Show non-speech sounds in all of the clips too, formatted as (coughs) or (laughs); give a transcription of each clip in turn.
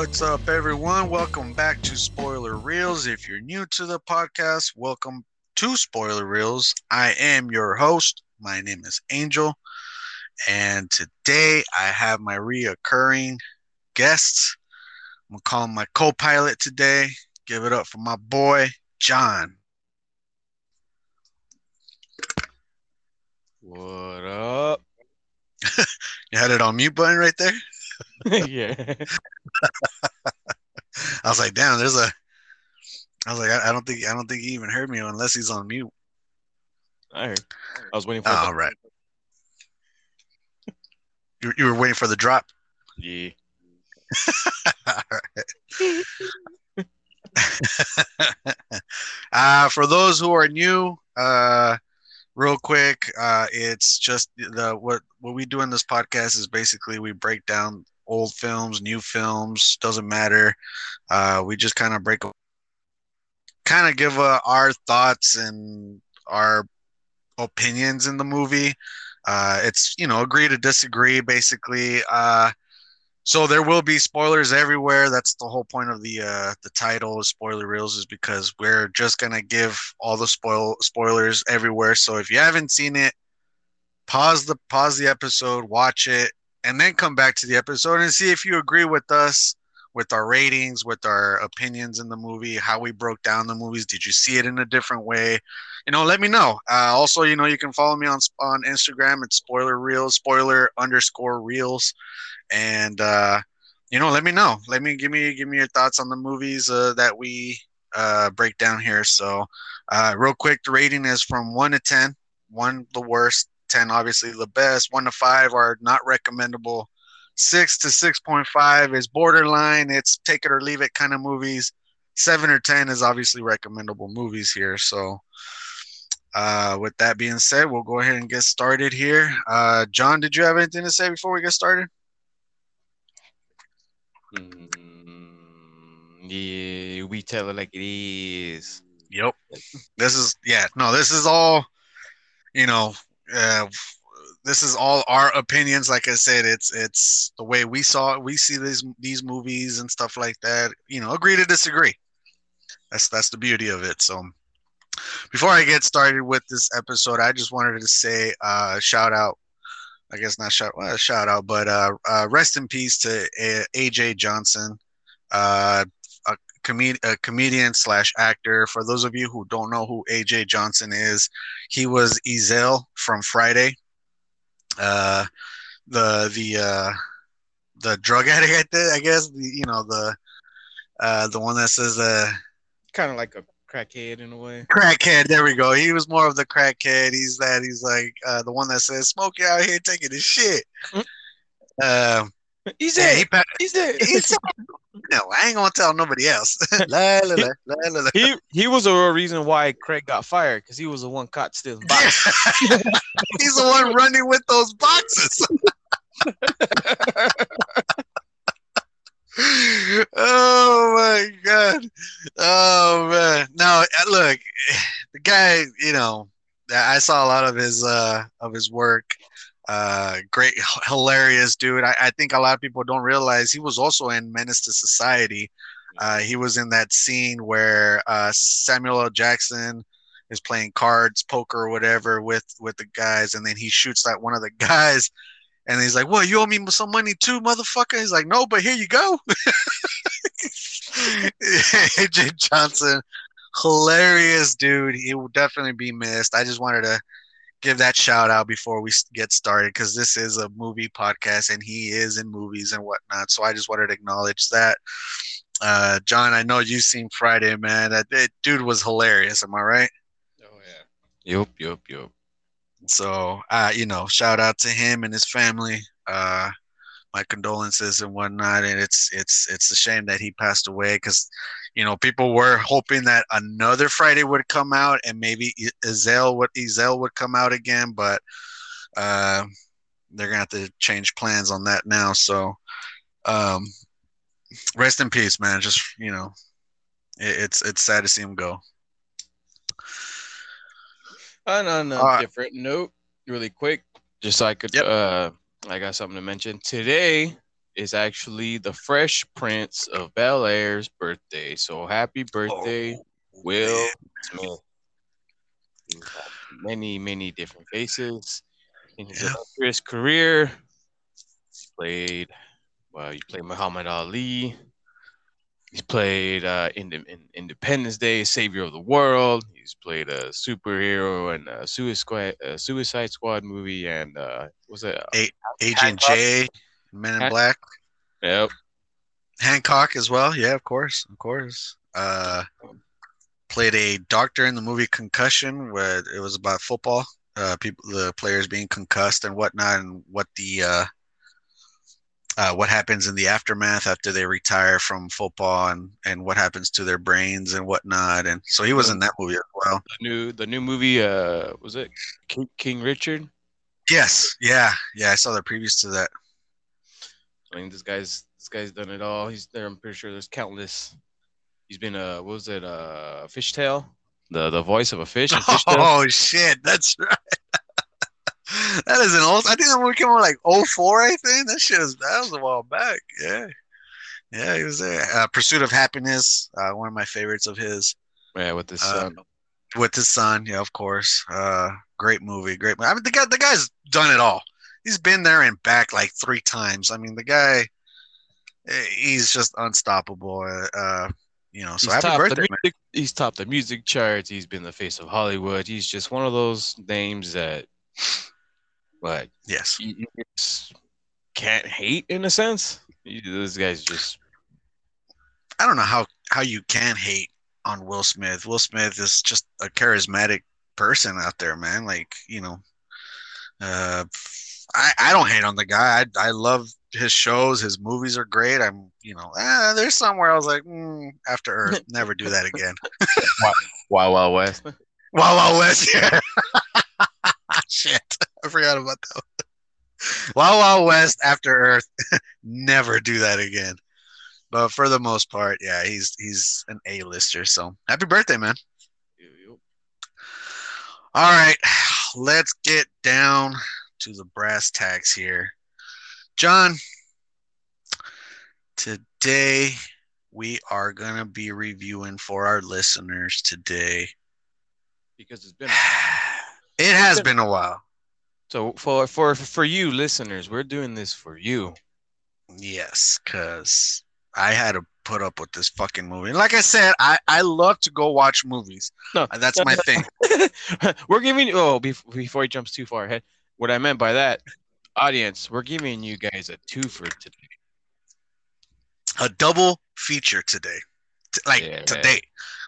What's up, everyone? Welcome back to Spoiler Reels. If you're new to the podcast, welcome to Spoiler Reels. I am your host. My name is Angel. And today I have my reoccurring guests. I'm going to call him my co pilot today. Give it up for my boy, John. What up? (laughs) You had it on mute button right there? (laughs) yeah. (laughs) I was like, damn, there's a. I was like, I, I don't think I don't think he even heard me unless he's on mute. I heard. I was waiting for All right. You, you were waiting for the drop. Yeah. (laughs) Uh, for those who are new, uh, real quick, uh, it's just the what what we do in this podcast is basically we break down old films, new films, doesn't matter. Uh, we just kind of break, kind of give uh, our thoughts and our opinions in the movie. Uh, it's you know agree to disagree basically. Uh, so there will be spoilers everywhere. That's the whole point of the uh, the title spoiler reels is because we're just gonna give all the spoil spoilers everywhere. So if you haven't seen it, pause the pause the episode, watch it, and then come back to the episode and see if you agree with us with our ratings, with our opinions in the movie, how we broke down the movies. Did you see it in a different way? You know, let me know. Uh, also, you know, you can follow me on on Instagram at spoiler reels, spoiler underscore reels, and uh, you know, let me know. Let me give me give me your thoughts on the movies uh, that we uh, break down here. So, uh, real quick, the rating is from one to ten. One the worst, ten obviously the best. One to five are not recommendable six to six point five is borderline. It's take it or leave it kind of movies. Seven or ten is obviously recommendable movies here. So, uh, with that being said, we'll go ahead and get started here. Uh, John, did you have anything to say before we get started? Mm, yeah, we tell it like it is. Yep. This is yeah. No, this is all. You know, uh, this is all our opinions. Like I said, it's it's the way we saw it. We see these these movies and stuff like that. You know, agree to disagree. That's that's the beauty of it. So, before I get started with this episode, I just wanted to say uh, shout out. I guess not shout well, shout out, but uh, uh, rest in peace to AJ Johnson, uh, comed- a comedian slash actor. For those of you who don't know who AJ Johnson is, he was Ezal from Friday uh, the the uh, the drug (laughs) addict, I guess. The, you know the uh, the one that says uh, kind of like a crackhead in a way. Crackhead. There we go. He was more of the crackhead. He's that. He's like uh, the one that says Smokey out here taking his shit. Mm-hmm. Um, he's there. he, he's there. he's no, I ain't gonna tell nobody else. (laughs) (laughs) la, la, la, he he was the real reason why Craig got fired because he was the one caught stealing boxes. (laughs) He's the one running with those boxes. oh my god oh man no uh, look (sighs) the guy you know i saw a lot of his uh of his work uh great hilarious dude I, I think a lot of people don't realize he was also in menace to society uh he was in that scene where uh samuel l jackson is playing cards poker or whatever with with the guys and then he shoots that one of the (laughs) guys and he's like, "Well, you owe me some money too, motherfucker." He's like, "No, but here you go." (laughs) AJ Johnson, hilarious dude. He will definitely be missed. I just wanted to give that shout out before we get started because this is a movie podcast and he is in movies and whatnot. So I just wanted to acknowledge that. Uh, John, I know you've seen Friday, man. That, that dude was hilarious. Am I right? Oh yeah. Yup, yup, yup. So, uh, you know, shout out to him and his family. Uh, my condolences and whatnot. And it's it's it's a shame that he passed away because, you know, people were hoping that another Friday would come out and maybe Ezal would Ezal would come out again, but uh, they're gonna have to change plans on that now. So, um, rest in peace, man. Just you know, it, it's it's sad to see him go. On, on a right. different note, really quick, just so I could, Yep. uh, I got something to mention today. Is actually the Fresh Prince of Bel Air's birthday. So happy birthday, Oh, Will. Smith. Many, many different faces in his Yeah. career. He played, well, you played Muhammad Ali. He's played uh, in, in Independence Day, Savior of the World. He's played a superhero in a Suicide Squad, a Suicide Squad movie, and uh, was it? Agent Hancock? J, Men in Han- Black, Yep. Hancock as well. Yeah, of course, of course. Uh, played a doctor in the movie Concussion, where it was about football, uh, people, the players being concussed and whatnot, and what the uh, uh, what happens in the aftermath after they retire from football, and and what happens to their brains and whatnot. And so he was in that movie as well. The new the new movie uh was it King, King Richard? Yes, yeah, yeah. I saw the previous to that. I mean this guy's this guy's done it all. He's there. I'm pretty sure there's countless. He's been uh what was it uh Fishtail? The the voice of a fish. (laughs) Oh shit, that's right. (laughs) that is an old. I think that movie came out like 04, I think that shit is that was a while back. Yeah, yeah, he was there. Uh, Pursuit of Happiness, uh, one of my favorites of his Yeah, with this Uh, son. with his son. Yeah, of course. Uh, great movie, great. Movie. I mean, the guy, the guy's done it all. He's been there and back like three times. I mean, the guy, eh, he's just unstoppable. Uh, uh you know, so he's happy birthday, the man. he's topped the music charts. He's been the face of Hollywood. He's just one of those names that, what Yes. you you just can't hate in a sense. You- This guy's just I don't know how how you can hate on Will Smith. Will Smith is just a charismatic person out there, man. Like you know, uh, I I don't hate on the guy. I I love his shows. His movies are great. I'm you know, eh, there's somewhere I was like, mm, After Earth, (laughs) never do that again. Wild Wild West. (laughs) Wild Wild West, yeah. (laughs) Shit, I forgot about that. one. Wild Wild West, After Earth, never do that again. But for the most part, yeah, he's he's an A-lister. So happy birthday, man! All right, let's get down to the brass tacks here, John. Today we are gonna be reviewing for our listeners today. Because it's been (sighs) It has been a while. so for for for you listeners, we're doing this for you. Yes, because I had to put up with this fucking movie. Like I said, I, I love to go watch movies. No, That's my thing. (laughs) we're giving you oh before, before he jumps too far ahead. What I meant by that, audience, we're giving you guys a two for today. A double feature today. T- Like Yeah, man. today.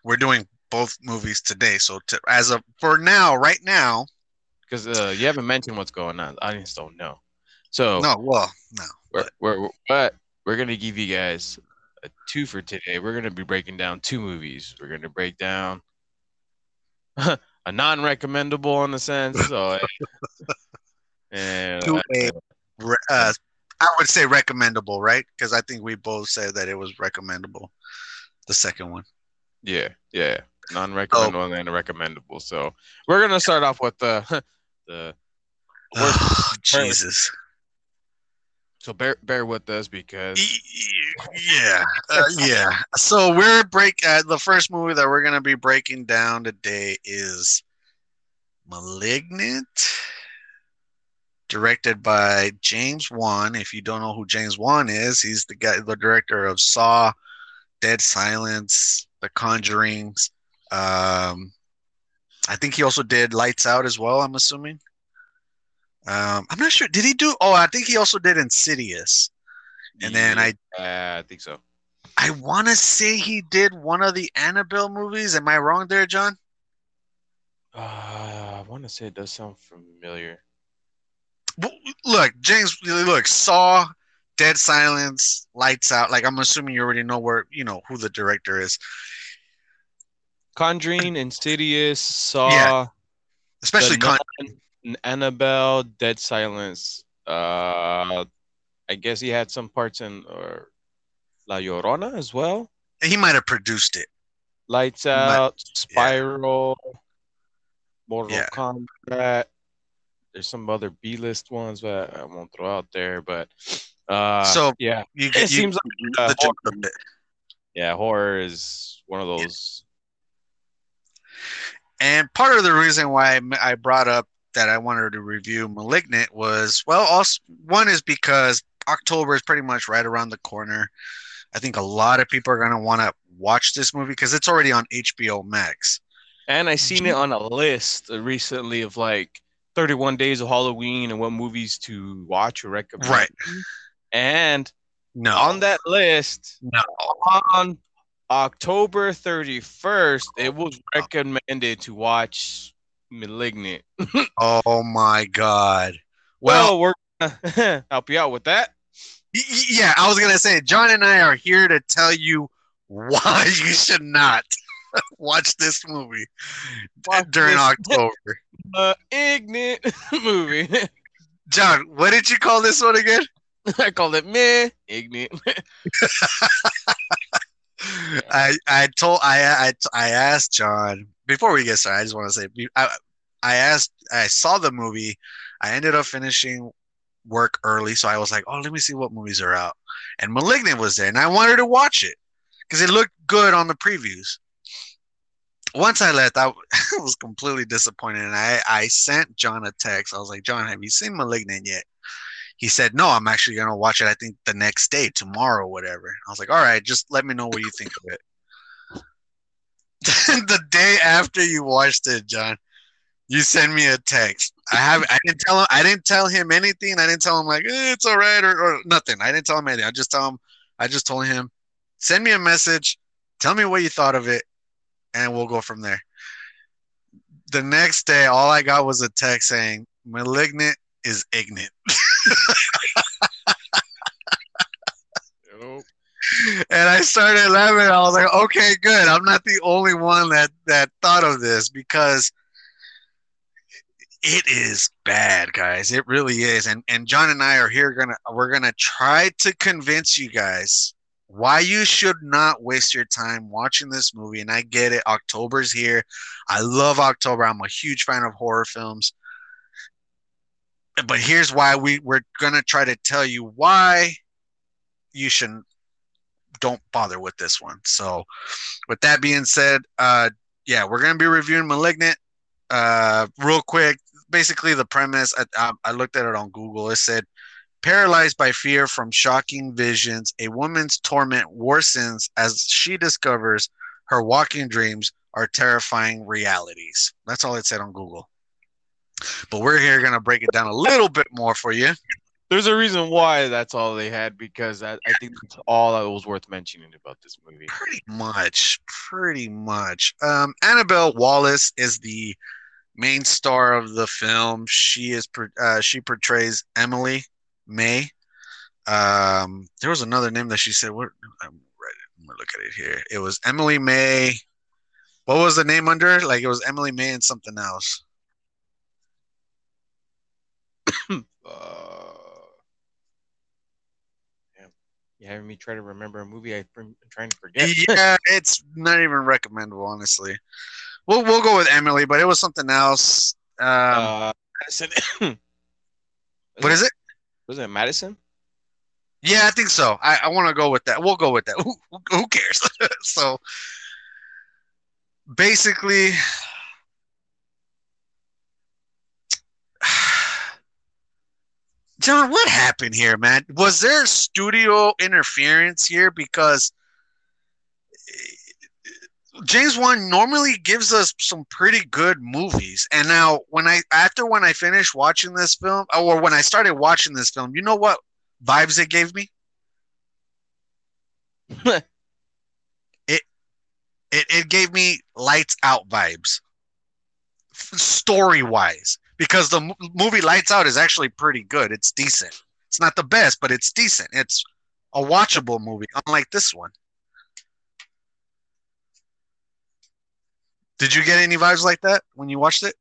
We're doing both movies today. So to, as of for now, right now, Because uh, you haven't mentioned what's going on. The audience don't know. So no, well, no. we're, we're but we're gonna give you guys a two for today. We're gonna be breaking down two movies. We're gonna break down (laughs) a non-recommendable in the sense. So (laughs) To uh, a uh, I would say recommendable, right? Because I think we both said that it was recommendable. The second one. yeah, yeah, non-recommendable and recommendable. So we're gonna start off with the (laughs) the worst. Oh, Jesus. So bear bear with us because yeah uh, yeah so we're break uh, the first movie that we're gonna be breaking down today is malignant directed by james wan if you don't know who james wan is he's the guy the director of saw dead silence the conjurings um i think he also did lights out as well i'm assuming um i'm not sure did he do oh i think he also did insidious and then I Yeah, I think so. I want to say he did one of the Annabelle movies. Am I wrong there, John? Uh, I want to say it does sound familiar. Look, James. Look, Saw, Dead Silence, Lights Out. Like I'm assuming you already know where you know who the director is, Conjuring, Insidious, Saw, Yeah. especially Con- Nun, Annabelle, Dead Silence. Uh, I guess he had some parts in or La Llorona as well. he might have produced it. Lights might- Out, Spiral, Mortal Yeah. Kombat. There's some other B-list ones that I won't throw out there, but Uh, So, yeah, You it you, seems like uh, get the gist of it. yeah, horror is one of those. And part of the reason why I brought up that I wanted to review Malignant was well, also one is because October is pretty much right around the corner. I think a lot of people are gonna want to watch this movie because it's already on HBO Max. And I seen it on a list recently of like 31 days of Halloween and what movies to watch or recommend. Right. And No, on that list, no, on October 31st, it was oh. recommended to watch Malignant. (laughs) oh my god. Well, Well, we're gonna (laughs) help you out with that. yeah, I was gonna say John and I are here to tell you why (laughs) you should not watch this movie Watch during this October. Uh, ignorant (laughs) movie. John, what did you call this one again? (laughs) I call it meh, ignorant. (laughs) I I told I I I asked John before we get started. I just want to say I I asked I saw the movie. I ended up finishing work early, so I was like, oh, let me see what movies are out. And *Malignant* was there, and I wanted to watch it because it looked good on the previews. Once I left, I (laughs) was completely disappointed, and I I sent John a text. I was like, John, have you seen *Malignant* yet? he said, No, I'm actually gonna watch it. I think the next day, tomorrow, whatever. I was like, All right, just let me know what you think of it. (laughs) the day after you watched it, John, you send me a text. I have I didn't tell him I didn't tell him anything. I didn't tell him like eh, it's all right or, or nothing. I didn't tell him anything. I just tell him I just told him, send me a message, tell me what you thought of it, and we'll go from there. The next day, all I got was a text saying, Malignant is ignorant. Nope. and I started laughing. I was like, okay, good. I'm not the only one that that thought of this because it is bad, guys. It really is. And and John and I are here gonna we're gonna try to convince you guys why you should not waste your time watching this movie. And I get it. October's here. I love October. I'm a huge fan of horror films. But here's why we, we're gonna try to tell you why you shouldn't don't bother with this one. So, with that being said, uh, yeah, we're gonna be reviewing *Malignant*. Uh, real quick, basically the premise. I, I, I looked at it on Google. It said, paralyzed by fear from shocking visions, a woman's torment worsens as she discovers her walking dreams are terrifying realities. That's all it said on Google. But we're here gonna break it down a little bit more for you. There's a reason why that's all they had because I, I think that's all that was worth mentioning about this movie. Pretty much, pretty much. Um, Annabelle Wallis is the main star of the film. She is uh, she portrays Emily May. Um, there was another name that she said. What? I'm gonna look at it here. It was Emily May. What was the name under? Like it was Emily May and something else. (coughs) Uh. You having me try to remember a movie I'm trying to forget. (laughs) Yeah, it's not even recommendable, honestly. We'll we'll go with Emily, but it was something else. Um, uh, Madison. (coughs) what is it? Was it Madison? Yeah, I think so. I, I want to go with that. We'll go with that. Who, who- who cares? (laughs) so basically, (sighs) John, what happened here, man? Was there studio interference here? Because James Wan normally gives us some pretty good movies, and now when I after when I finished watching this film, oh, or when I started watching this film, you know what vibes it gave me? (laughs) it, it it gave me lights out vibes. Story wise because the m- movie lights out is actually pretty good. It's decent. It's not the best but it's decent. It's a watchable movie unlike this one did you get any vibes like that when you watched it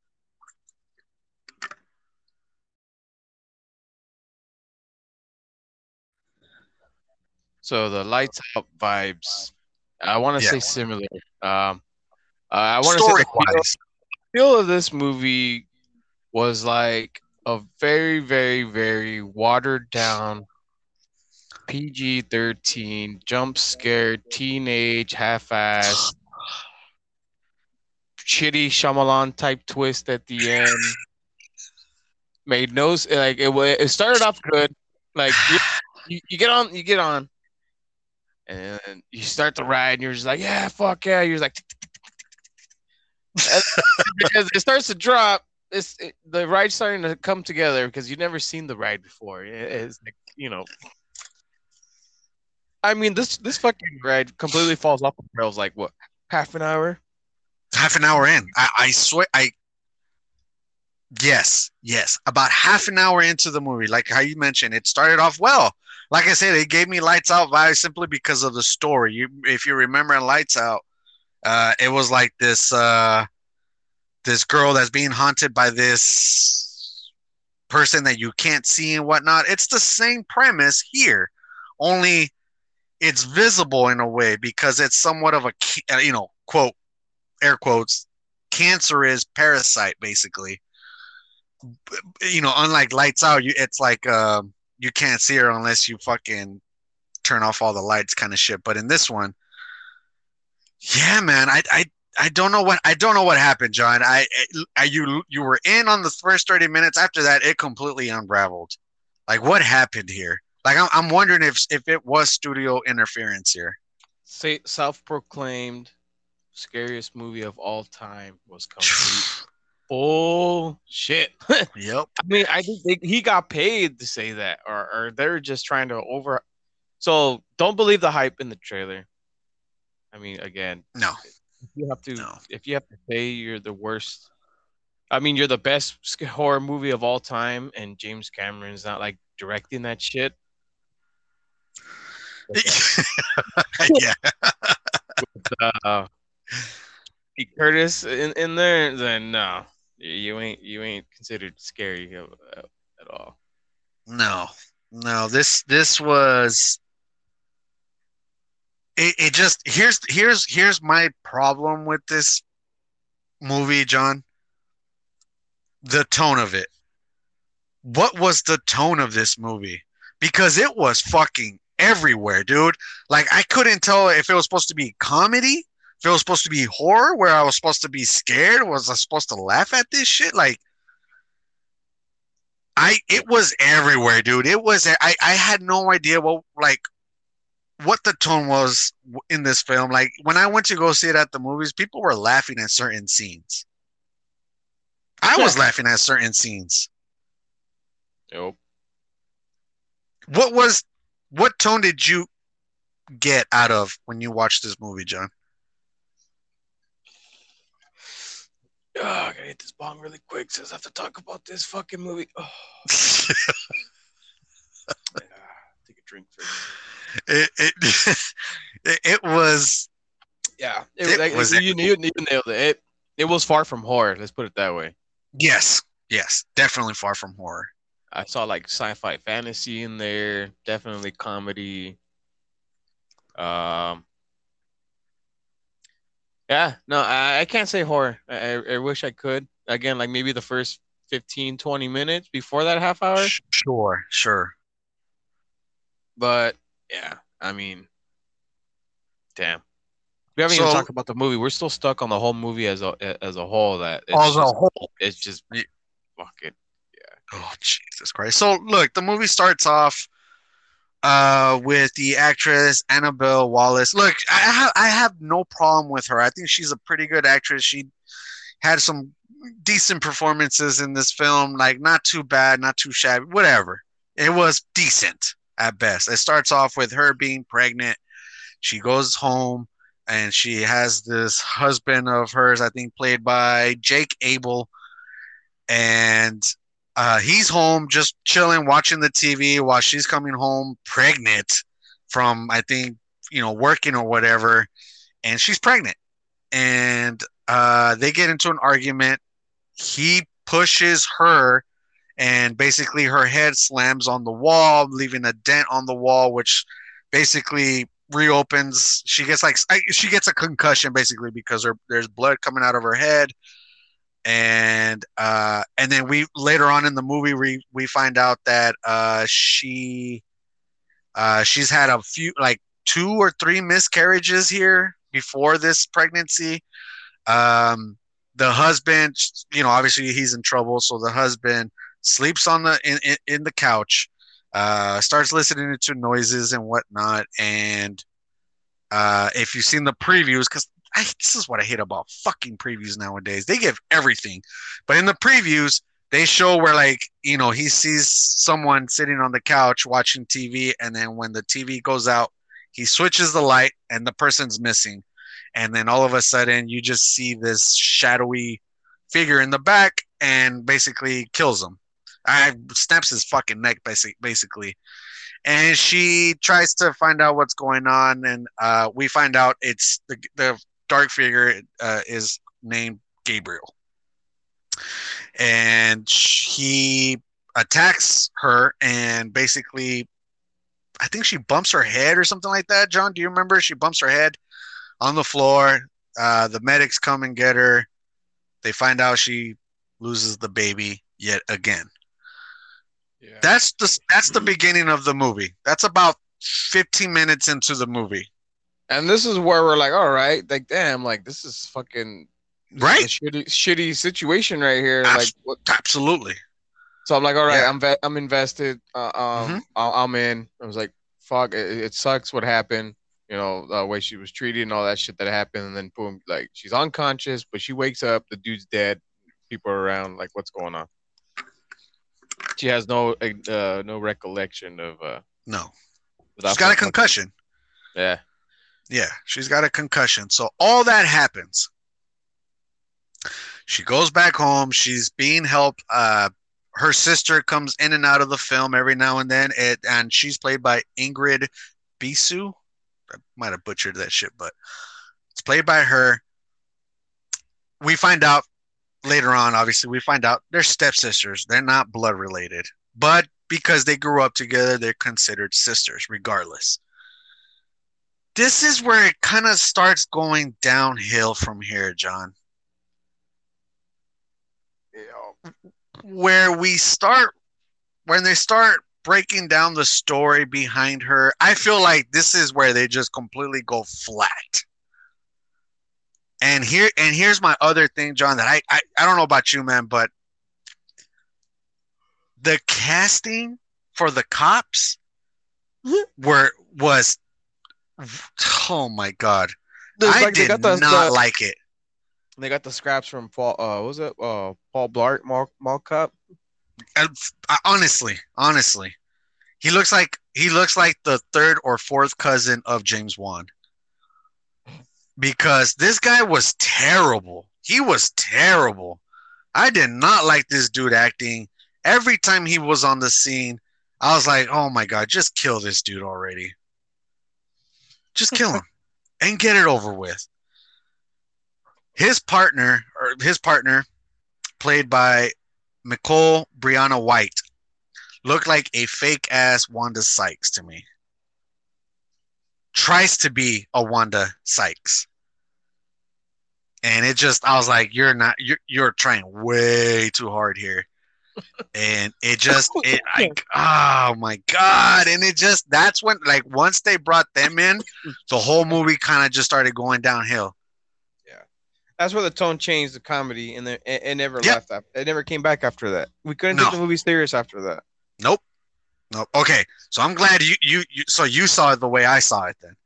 So the lights out vibes. I want to Yeah. say similar. Um, uh, I want to say the feel, of this movie was like a very, very, very watered down PG 13, jump scare, teenage, half ass, shitty Shyamalan type twist at the end. Made no like it. It started off good. Like you, you, you get on, you get on, and you start the ride, and you're just like, yeah, fuck yeah. You're like, because it starts to drop. It's it, the ride's starting to come together because you've never seen the ride before. It- It's like you know. I mean, this this fucking ride completely falls off the rails. Like what, half an hour? Half an hour in. I, I swear I yes, yes. About half an hour into the movie, like how you mentioned, it started off well. Like I said, it gave me lights out vibes simply because of the story. You if you remember in Lights Out, uh, it was like this uh this girl that's being haunted by this person that you can't see and whatnot. It's the same premise here, only it's visible in a way because it's somewhat of a uh, you know quote air quotes cancerous parasite basically you know unlike lights out you it's like um you can't see her unless you fucking turn off all the lights kind of shit but in this one yeah man i i I don't know what I don't know what happened, John. I, I you you were in on the first thirty minutes. After that, it completely unraveled. Like what happened here? Like I'm, I'm wondering if if it was studio interference here. Self-proclaimed scariest movie of all time was (sighs) complete bullshit. (laughs) Yep. I mean, I think they, he got paid to say that, or or they're just trying to over. So don't believe the hype in the trailer. I mean, again, No. if you have to No. if you have to say you're the worst. I mean, you're the best horror movie of all time, and James Cameron's not like directing that shit. (laughs) yeah. uh, Pete Curtis in, in there, then no, you ain't you ain't considered scary at all. No. No. This this was it, it just here's here's here's my problem with this movie, John. The tone of it. What was the tone of this movie? Because it was fucking everywhere, dude. Like I couldn't tell if it was supposed to be comedy, if it was supposed to be horror, where I was supposed to be scared. Was I supposed to laugh at this shit? Like I it was everywhere, dude. It was I I had no idea what like what the tone was in this film. Like when I went to go see it at the movies, people were laughing at certain scenes. I was laughing at certain scenes. Nope. What was what tone did you get out of when you watched this movie, John? Oh, I gotta hit this bong really quick since I have to talk about this fucking movie. Oh, (laughs) yeah. Take a drink first. it, it it (laughs) it was Yeah, It it, like, was you, you, you nailed it. it. It was far from horror. Let's put it that way. yes, yes, definitely far from horror. I saw like sci-fi fantasy in there, definitely comedy. Um, yeah, no, I, I can't say horror. I, I, wish I could. Again, like maybe the first 15, 20 minutes before that half hour. Sure, sure. But yeah, I mean, damn. We haven't even talked about the movie. We're still stuck on the whole movie as a as a whole. That it's As a just, whole. it's just fucking Yeah. Oh Jesus Christ! So look, the movie starts off uh, with the actress Annabelle Wallis. Look, I have I have no problem with her. I think she's a pretty good actress. She had some decent performances in this film. Like not too bad, not too shabby. Whatever. It was decent at best. It starts off with her being pregnant. She goes home and she has this husband of hers, I think played by Jake Abel, and uh, he's home just chilling, watching the TV while she's coming home pregnant from, I think, you know, working or whatever. And she's pregnant. And uh, they get into an argument. He pushes her, and basically her head slams on the wall, leaving a dent on the wall, which basically reopens. She gets like she gets a concussion basically because her, there's blood coming out of her head and uh, and then we later on in the movie we we find out that uh, she Uh, she's had a few, like two or three miscarriages here before this pregnancy. Um, the husband, you know, obviously he's in trouble, so the husband sleeps on the in, in, in the couch, uh, starts listening to noises and whatnot, and uh, if you've seen the previews, because this is what I hate about fucking previews nowadays. They give everything, but in the previews, they show where like you know he sees someone sitting on the couch watching TV, and then when the TV goes out, he switches the light, and the person's missing, and then all of a sudden you just see this shadowy figure in the back, and basically kills him. I snaps his fucking neck, basically and she tries to find out what's going on and uh, we find out it's the, the dark figure uh, is named gabriel and he attacks her and basically i think she bumps her head or something like that john do you remember she bumps her head on the floor uh, the medics come and get her they find out she loses the baby yet again yeah. That's the that's the beginning of the movie. That's about 15 minutes into the movie. And this is where we're like, all right, like damn, like this is fucking this right is shitty, shitty situation right here. Abs- like what? absolutely. So I'm like, all right, yeah. I'm ve- I'm invested. Uh, um, mm-hmm. I'm in. I was like, fuck, it, it, sucks what happened. You know, the way she was treated and all that shit that happened, and then boom, like she's unconscious, but she wakes up, the dude's dead, people are around, like what's going on? She has no uh, no recollection of uh no. She's got a concussion. Yeah. Yeah, she's got a concussion. So all that happens. She goes back home. She's being helped. Uh, her sister comes in and out of the film every now and then, it, and she's played by Ingrid Bisu. I might have butchered that shit, but it's played by her. We find out later on, obviously, we find out they're stepsisters. They're not blood related, but because they grew up together, they're considered sisters, regardless. This is where it kind of starts going downhill from here, John. Where we start, when they start breaking down the story behind her, I feel like this is where they just completely go flat. And here and here's my other thing, John, that I, I, I don't know about you, man, but the casting for the cops (laughs) were was oh my god. I did the, not the, like it. They got the scraps from Paul. Uh, what was it? Uh, Paul Blart, Mall, Mall Cop. Uh, honestly, honestly, he looks like he looks like the third or fourth cousin of James Wan because this guy was terrible. He was terrible. I did not like this dude acting. Every time he was on the scene, I was like, "Oh my god, just kill this dude already. Just kill him and get it over with." His partner or his partner played by Nicole Brianna White looked like a fake ass Wanda Sykes to me tries to be a Wanda Sykes. And it just I was like, you're not you're you're trying way too hard here. And it just (laughs) it like oh my god and it just that's when like once they brought them in the whole movie kind of just started going downhill yeah that's where the tone changed the comedy and then it, it never yep. left after, it never came back after that we couldn't no. take the movie serious after that nope Nope. Okay, so I'm glad you, you you so you saw it the way I saw it then,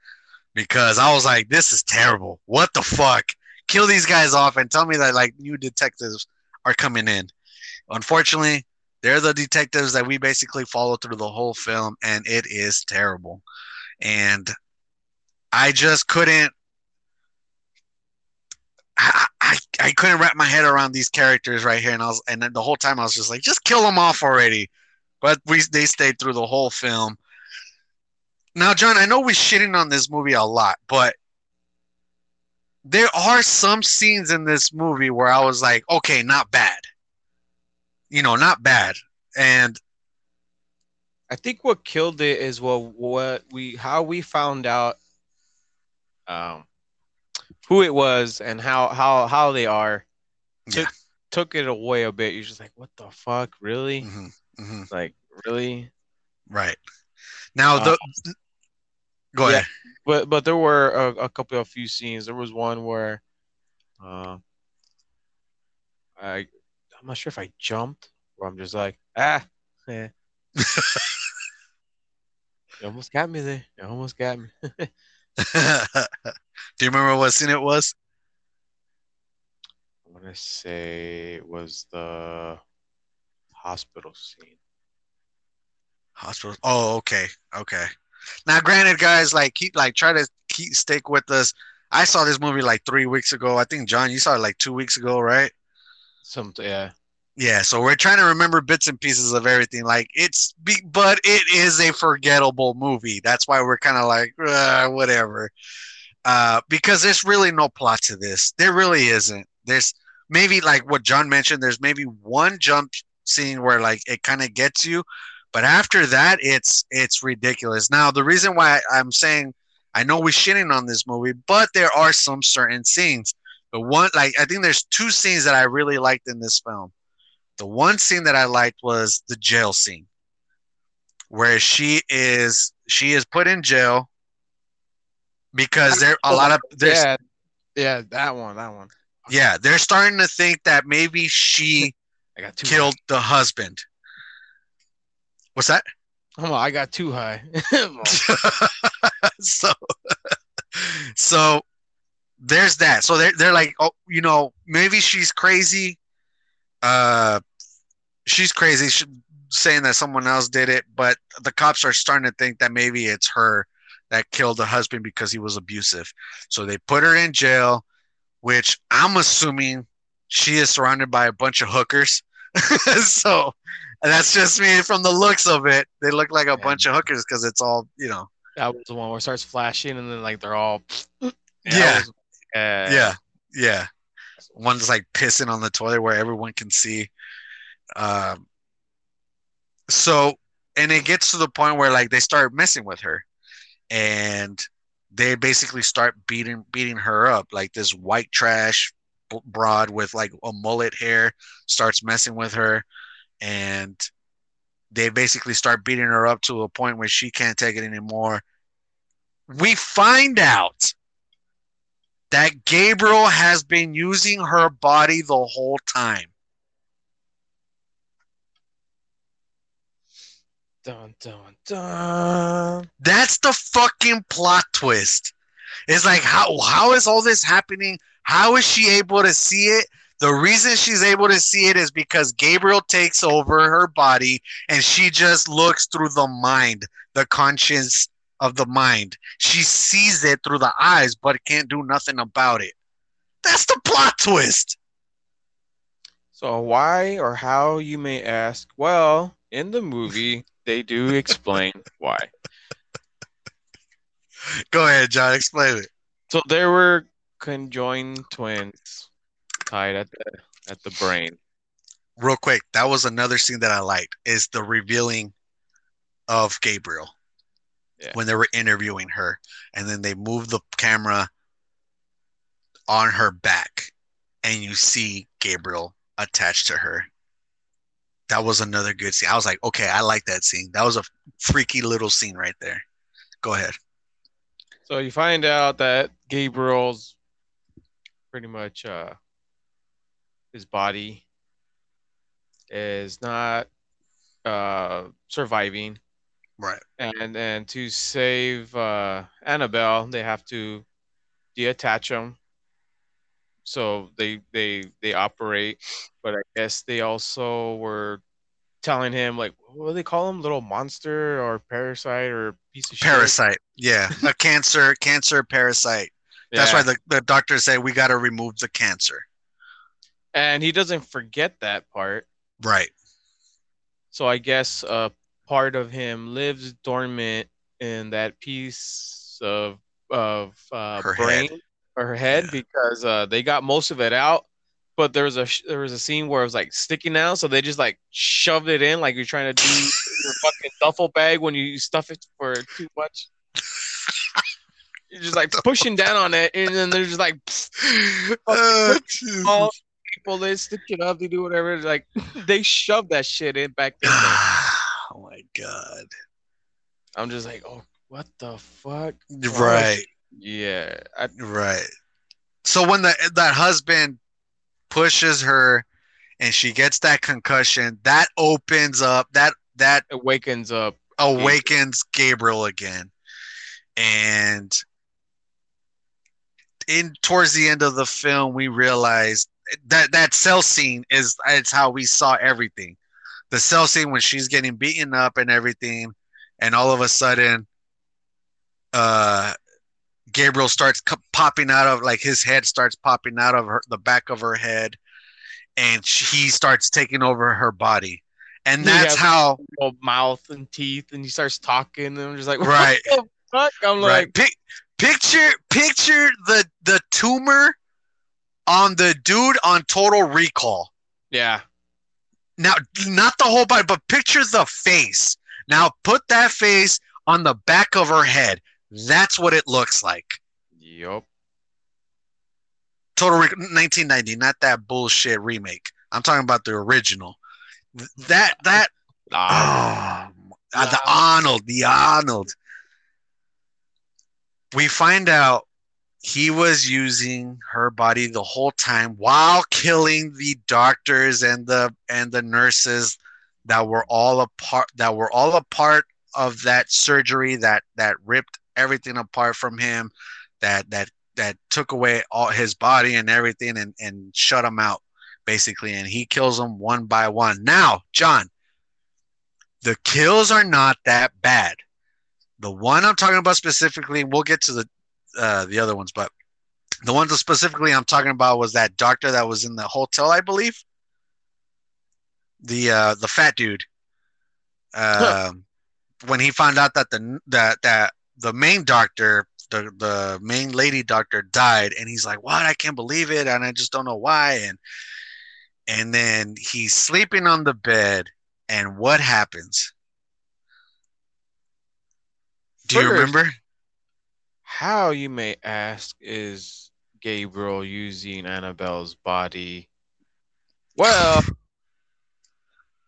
because I was like, this is terrible. What the fuck? Kill these guys off and tell me that like new detectives are coming in. Unfortunately, they're the detectives that we basically follow through the whole film, and it is terrible. And I just couldn't. I, I, I couldn't wrap my head around these characters right here, and I was, and the whole time I was just like, just kill them off already but we they stayed through the whole film. Now, John, I know we're shitting on this movie a lot, but there are some scenes in this movie where I was like, okay, not bad. You know, not bad. And I think what killed it is well what we how we found out um who it was and how how how they are took yeah. took it away a bit. You're just like, what the fuck, really? Mm-hmm. Mm-hmm. Like, really? Right. Now the Uh, go yeah. ahead. but but there were a, a couple of few scenes. There was one where, uh, I I'm not sure if I jumped or I'm just like ah, yeah. (laughs) you almost got me there. You almost got me. (laughs) Do you remember what scene it was? I want to say it was the hospital scene. Hospital. Oh, okay, okay. Now, granted, guys, like keep like try to keep stick with us. I saw this movie like three weeks ago. I think John, you saw it like two weeks ago, right? Some yeah. Yeah. So we're trying to remember bits and pieces of everything. Like it's, be, but it is a forgettable movie. That's why we're kind of like "Uh, whatever. Uh, because there's really no plot to this. There really isn't. There's maybe like what John mentioned. There's maybe one jump scene where like it kind of gets you, but after that, it's it's ridiculous. Now the reason why I'm saying I know we're shitting on this movie, but there are some certain scenes. The one like I think there's two scenes that I really liked in this film. The one scene that I liked was the jail scene, where she is she is put in jail because there a lot of there's yeah, yeah, that one, that one. yeah they're starting to think that maybe she (laughs) I got too killed the husband. What's that? High. Come I got too high. (laughs) (laughs) so so there's that. So they're they're like, oh, you know, maybe she's crazy. Uh, she's crazy. She, saying that someone else did it, but the cops are starting to think that maybe it's her that killed the husband because he was abusive. So they put her in jail, which I'm assuming she is surrounded by a bunch of hookers. (laughs) so that's just me from the looks of it. They look like a Yeah. bunch of hookers because it's all, you know, that was the one where it starts flashing and then like they're all (sniffs) Yeah. that was- uh, yeah, yeah. One's like pissing on the toilet where everyone can see. Um, so, and it gets to the point where like they start messing with her, and they basically start beating beating her up. Like this white trash broad with like a mullet hair starts messing with her, and they basically start beating her up to a point where she can't take it anymore. We find out that Gabriel has been using her body the whole time. Dun dun dun. That's the fucking plot twist. It's like how how is all this happening? How is she able to see it? The reason she's able to see it is because Gabriel takes over her body and she just looks through the mind, the conscience of the mind. She sees it through the eyes, but can't do nothing about it. That's the plot twist. So why or how you may ask? Well, in the movie they do (laughs) explain why. Go ahead, John. Explain it. So there were conjoined twins tied at the at the brain. real quick, that was another scene that I liked is the revealing of Gabriel Yeah. when they were interviewing her, and then they moved the camera on her back, and you see Gabriel attached to her. That was another good scene. I was like, okay, I like that scene. That was a freaky little scene right there. Go ahead. So you find out that Gabriel's pretty much uh his body is not uh surviving Right. and and to save uh Annabelle they have to deattach them. so they they they operate but I guess they also were telling him like what do they call him little monster or parasite or piece of shit Parasite. Yeah. a cancer, cancer parasite. That's Yeah. why the, the doctor said we got to remove the cancer. and he doesn't forget that part Right. So I guess uh, part of him lives dormant in that piece of of uh, Her brain head. or her head Yeah. because uh, they got most of it out. But there was a there was a scene where it was like sticking out, so they just like shoved it in like you're trying to do (laughs) your fucking duffel bag when you stuff it for too much. (laughs) You're just like pushing down on it, and then they're just like (laughs) Uh, all people they stick it up, they do whatever. Like they shove that shit in back oh my (sighs) (sighs) god. I'm just like, oh, what the fuck? Right. Yeah. I, Right. So when the that husband pushes her and she gets that concussion, that opens up that that awakens up. awakens Gabriel again. And in towards the end of the film, we realize that that cell scene is it's how we saw everything. The cell scene when she's getting beaten up and everything, and all of a sudden, uh, Gabriel starts co- popping out of like his head starts popping out of her, the back of her head, and he starts taking over her body, and that's how mouth and teeth, and he starts talking, and I'm just like, (laughs) Right. The fuck? I'm right. like, Pic- picture picture the the tumor on the dude on Total Recall. yeah, Now, not the whole body, but picture the face. Now, put that face on the back of her head. That's what it looks like. yup. Total Recall 1990, not that bullshit remake. I'm talking about the original. That that (laughs) Ah, oh, uh, the Arnold, the Arnold. We find out he was using her body the whole time while killing the doctors and the and the nurses that were all a part that were all a part of that surgery that that ripped everything apart from him that that that took away all his body and everything and and shut him out basically. And he kills them one by one. Now john the kills are not that bad. The one i'm talking about specifically we'll get to the uh, the other ones but the ones that specifically i'm talking about was that doctor that was in the hotel i believe. The uh the fat dude. Um when he found out that the that that the main doctor the the main lady doctor died and he's like what? I can't believe it and i just don't know why and and then he's sleeping on the bed and what happens? Do you remember How you may ask is Gabriel using Annabelle's body? Well,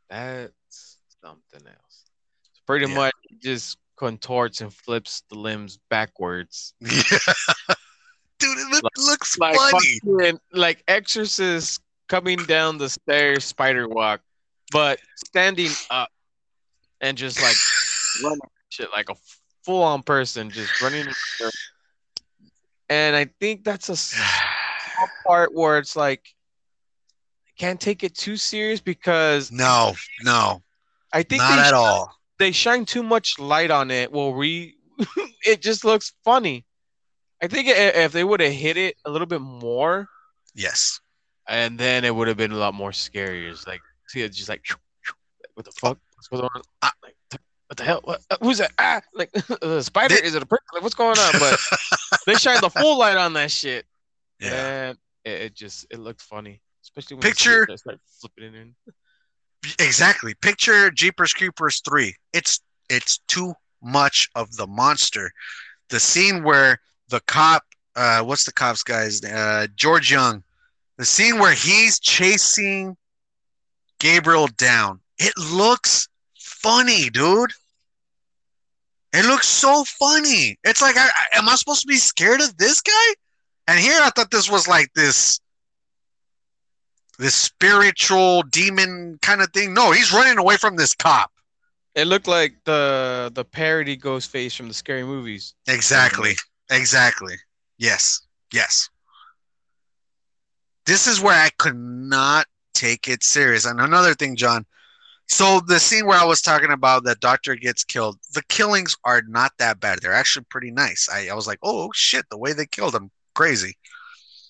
that's something else. So pretty Yeah. much just contorts and flips the limbs backwards. yeah (laughs) dude it look, Like- looks Like funny fucking- like Exorcist coming down the stairs spider walk, but standing up and just like (laughs) running shit like a full on person, just running. And I think that's a (sighs) part where it's like can't take it too serious because no no I think not at all they shine too much light on it. Well, we (laughs) it just looks funny. I think if they would have hit it a little bit more, yes and then it would have been a lot more scary. It's like see it's just like what the fuck? What's going on? Ah. Like what the hell? What, uh, who's that? Ah, like (laughs) a spider? They- Is it a prick? Like what's going on? But (laughs) they shine the full light on that shit, yeah and it, it just it looked funny, especially when Picture- they start flipping it in. (laughs) exactly picture jeepers creepers 3 it's it's too much of the monster the scene where the cop uh what's the cop's guy's uh george young the scene where he's chasing gabriel down it looks funny dude it looks so funny it's like I, I- am i supposed to be scared of this guy and here i thought this was like this this spiritual demon kind of thing. No, he's running away from this cop. It looked like the the parody ghost face from the scary movies. Exactly. Exactly. Yes. Yes. This is where I could not take it serious. And another thing, John. So the scene where I was talking about that doctor gets killed, the killings are not that bad. They're actually pretty nice. I, I was like, oh shit, the way they killed him, crazy.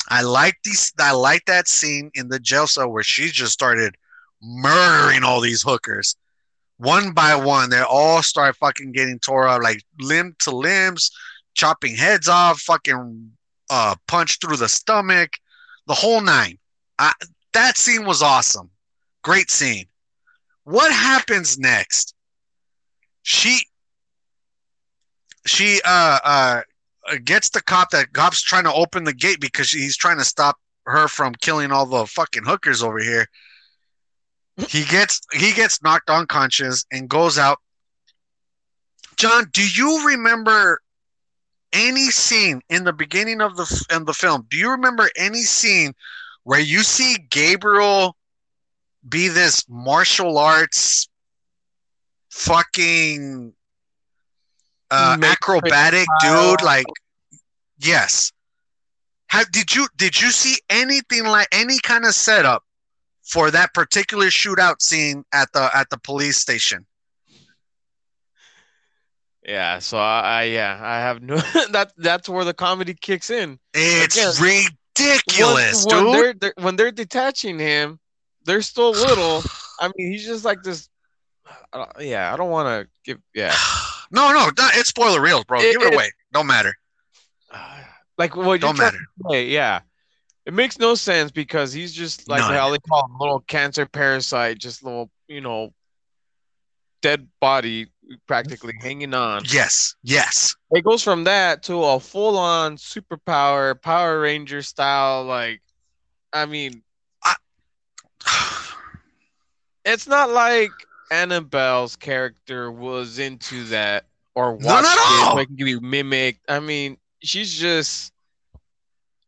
I like these. I like that scene in the jail cell where she just started murdering all these hookers, one by one. They all start fucking getting tore up, like limb to limbs, chopping heads off, fucking uh, punch through the stomach, the whole nine. I, that scene was awesome. Great scene. What happens next? She she uh uh gets the cop that cop's trying to open the gate because he's trying to stop her from killing all the fucking hookers over here. He gets he gets knocked unconscious and goes out John, do you remember any scene in the beginning of the in the film? Do you remember any scene where you see Gabriel be this martial arts fucking uh, acrobatic dude? Like, yes. How did you did you see anything like any kind of setup for that particular shootout scene at the at the police station? Yeah, so I, I yeah, I have no (laughs) that that's where the comedy kicks in. It's Again, ridiculous, when, when dude. they're, they're when they're detaching him, they're still little. (sighs) I mean, he's just like this. Uh, yeah, I don't want to give. Yeah, (sighs) no, no, it's spoiler reels, bro. It- Give it it- away. Don't matter. (sighs) like what Don't matter. Yeah, it makes no sense because he's just like None. how they call him, little cancer parasite, just little you know, dead body practically hanging on. Yes, yes. It goes from that to a full-on superpower Power Ranger style. Like, I mean, it's not like Annabelle's character was into that or watched Not at it, like be mimicked. I mean, she's just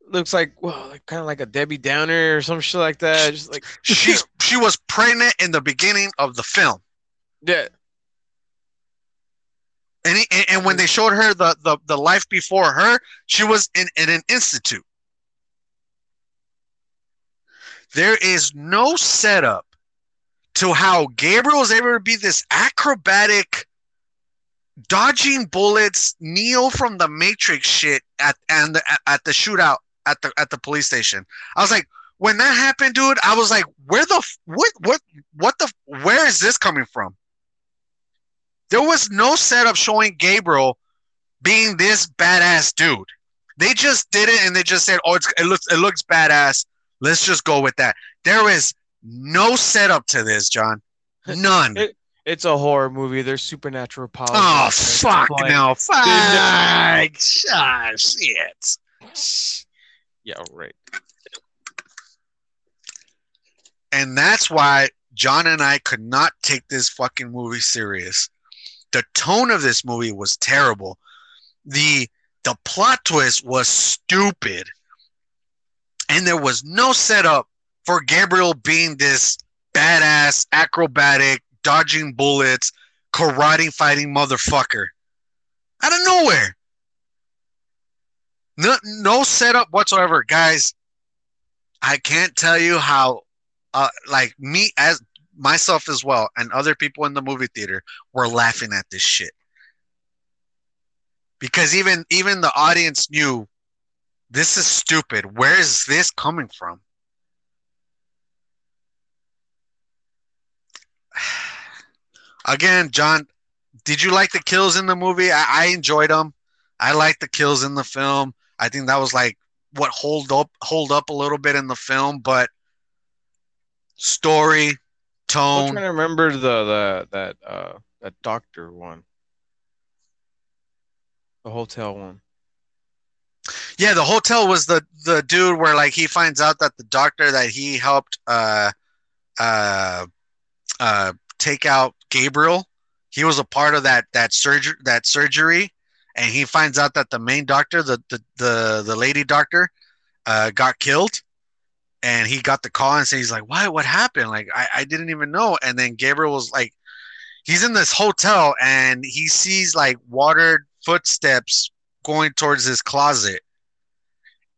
looks like well, like kind of like a Debbie Downer or some shit like that. Just like She's she was pregnant in the beginning of the film, yeah, and he, and, and when they showed her the, the the life before her, she was in, in an institute. There is no setup to how Gabriel is able to be this acrobatic, dodging bullets, Neo from the Matrix shit at and the, at the shootout at the at the police station. I was like, when that happened, dude, I was like, where the what what what the where is this coming from? There was no setup showing Gabriel being this badass dude. They just did it and they just said, "Oh, it looks it looks badass. Let's just go with that." There is no setup to this, John. None. (laughs) It- it's a horror movie. There's supernatural powers. oh fuck no! (laughs) Fuck! Ah, shit. (laughs) Yeah, right. and that's why John and I could not take this fucking movie serious. The tone of this movie was terrible. The the plot twist was stupid. And there was no setup for Gabriel being this badass, acrobatic, dodging bullets, karate fighting motherfucker. Out of nowhere. No, no setup whatsoever, guys. I can't tell you how uh, like me as myself as well and other people in the movie theater were laughing at this shit because even even the audience knew this is stupid where is this coming from again john did you like the kills in the movie i, I enjoyed them i liked the kills in the film i think that was like what hold up hold up a little bit in the film but story, tone. I'm trying to remember the the that uh that doctor one, the hotel one. Yeah, the hotel was the the dude where like he finds out that the doctor that he helped uh uh uh take out Gabriel, he was a part of that that surgery that surgery and he finds out that the main doctor, the the the, the lady doctor, uh got killed. And he got the call and says he's like, Why what happened? Like I, I didn't even know. And then Gabriel was like he's in this hotel and he sees like watered footsteps going towards his closet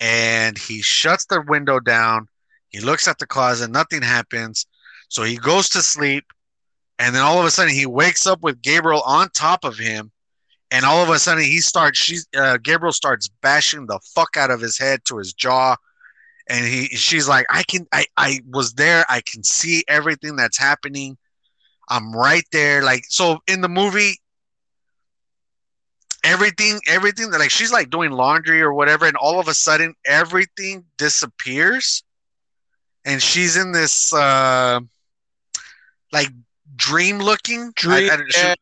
and he shuts the window down he looks at the closet nothing happens so he goes to sleep and then all of a sudden he wakes up with gabriel on top of him and all of a sudden he starts she's uh, gabriel starts bashing the fuck out of his head to his jaw. And he she's like i can i i was there. I can see everything that's happening. I'm right there. Like so in the movie everything everything like she's like doing laundry or whatever and all of a sudden everything disappears. And she's in this uh like dream looking? Dream, I- I- yeah,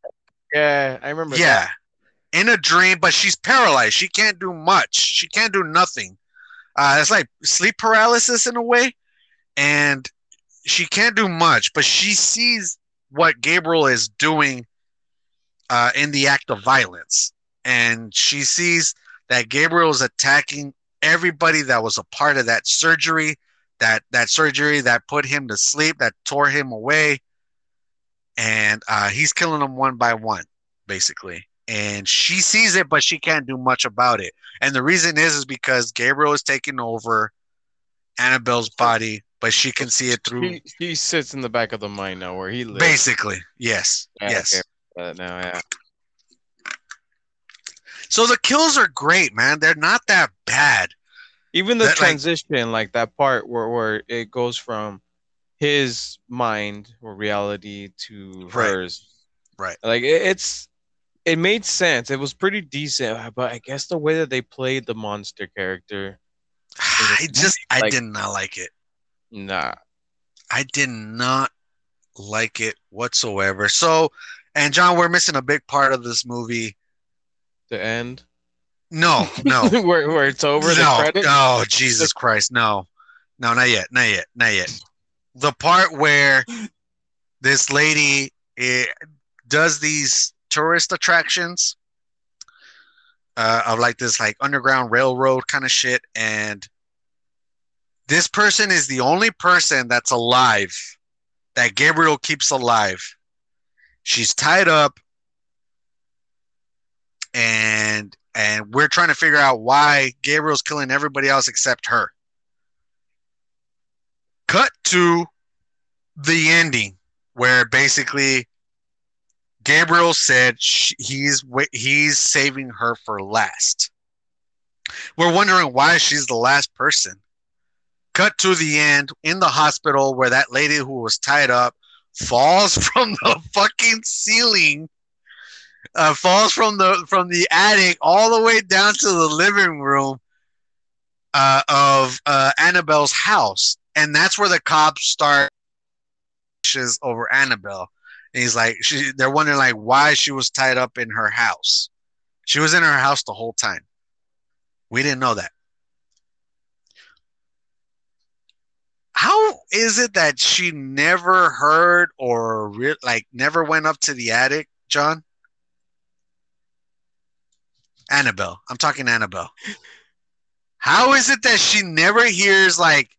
yeah, I remember. yeah. That. in a dream but she's paralyzed. She can't do much. She can't do nothing. Uh it's like sleep paralysis in a way. And she can't do much but she sees what gabriel is doing uh, in the act of violence, and she sees that Gabriel is attacking everybody that was a part of that surgery, that that surgery that put him to sleep, that tore him away, and uh, he's killing them one by one, basically. And she sees it, but she can't do much about it. And the reason is is because Gabriel is taking over Annabelle's body, but she can see it through. He, he sits in the back of the mind now where he lives. Basically, yes, Yeah, yes. Now, yeah. So the kills are great, man. They're not that bad. Even the That, like- transition, like, that part where, where it goes from his mind or reality to Right. hers. Right. Like it, it's it made sense. It was pretty decent, uh, but I guess the way that they played the monster character, (sighs) I just, I did not like it. nah. I did not like it whatsoever. So, and John, we're missing a big part of this movie. The end. No, no, (laughs) where where it's over the no. Oh, Jesus Christ. No, no, not yet. Not yet. Not yet. The part where this lady eh, does these tourist attractions uh, of like this like underground railroad kind of shit. And this person is the only person that's alive that Gabriel keeps alive. She's tied up and and we're trying to figure out why Gabriel's killing everybody else except her. Cut to the ending where basically Gabriel said he's he's saving her for last. We're wondering why she's the last person. Cut to the end in the hospital where that lady who was tied up falls (laughs) from the fucking ceiling uh, falls from the from the attic all the way down to the living room uh, of uh, Annabelle's house, and that's where the cops start over Annabelle. And he's like, she, they're wondering like why she was tied up in her house. She was in her house the whole time. We didn't know that. How is it that she never heard or re- like never went up to the attic, John? Annabelle. I'm talking Annabelle. How is it that she never hears like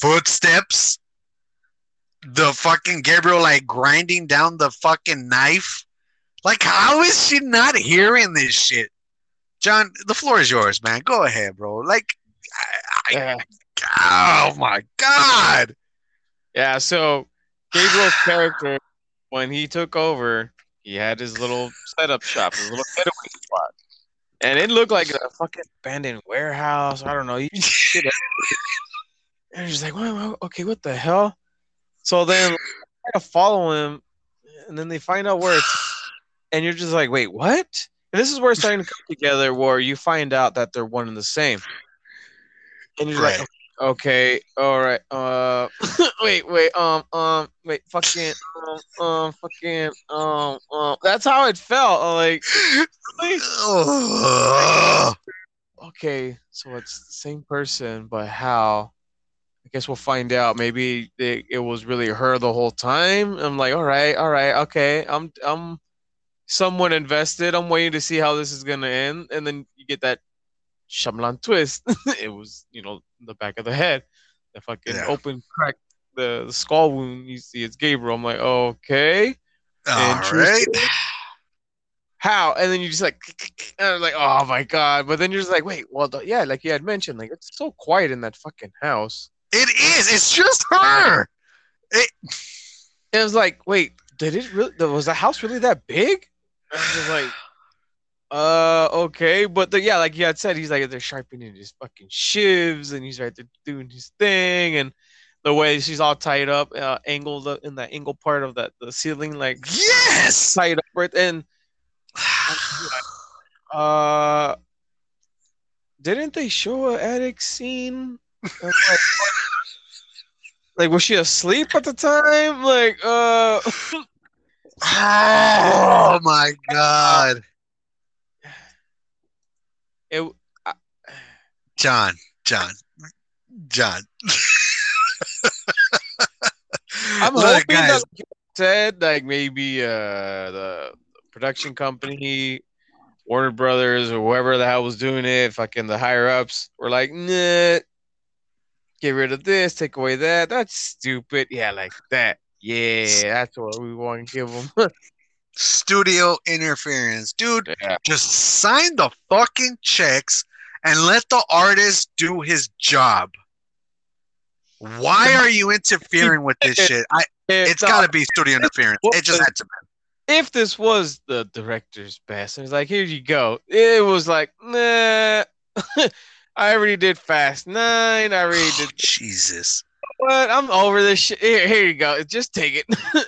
footsteps? The fucking Gabriel like grinding down the fucking knife? Like, how is she not hearing this shit? John, the floor is yours, man. Go ahead, bro. Like, I, Yeah. Oh my god. Yeah, so Gabriel's character, when he took over, he had his little setup shop, his little getaway spot. And it looked like a fucking abandoned warehouse. I don't know. You shit. And you're just like, well, okay, what the hell? So then (laughs) I to follow him, and then they find out where it's, (sighs) and you're just like, wait, what? And this is where it's starting to come together, where you find out that they're one and the same. And you're Right. like, okay, all right, uh, (laughs) wait, wait, um, um, wait, fucking, um, um, fucking, um, um. That's how it felt. I'm Like, really? (sighs) Okay, so it's the same person, but how? I guess we'll find out. Maybe it, it was really her the whole time. I'm like, all right, all right, okay. I'm I'm somewhat invested. I'm waiting to see how this is gonna end, and then you get that Shyamalan twist. (laughs) it was, you know, the back of the head, the fucking Yeah. open crack, the, the skull wound. You see, it's Gabriel. I'm like, okay All right. how? And then you just like, and (laughs) I'm like, oh my god! But then you're just like, wait, well, yeah, like you had mentioned, like it's so quiet in that fucking house. It is. It's just her. It It was like, wait, did it really? Was the house really that big? And I'm just like, (sighs) uh, okay, but the, yeah, like you had said, he's like they're sharpening his fucking shivs, and he's right there doing his thing, and the way she's all tied up, uh, angled up in that angle part of that the ceiling, like Yes. tied up, right, and (sighs) Uh, didn't they show a attic scene? Like, like, was she asleep at the time? Like, uh, (laughs) oh my god, it. John, John, John. I'm Look, hoping guys. that like you said like maybe uh the production company, Warner Brothers, or whoever the hell was doing it, fucking the higher ups were like, nah, get rid of this, take away that. That's stupid. Yeah, like that. Yeah, that's what we want to give them. (laughs) Studio interference, dude. yeah. Just sign the fucking checks and let the artist do his job. Why are you interfering with this shit? I, it's got to be studio interference. It just had to be. if this was the director's best, it's like, here you go. It was like, nah. (laughs) I already did Fast Nine. I already Oh, did (sighs) Jesus. what? I'm over this shit. Here, here you go. Just take it. (sighs)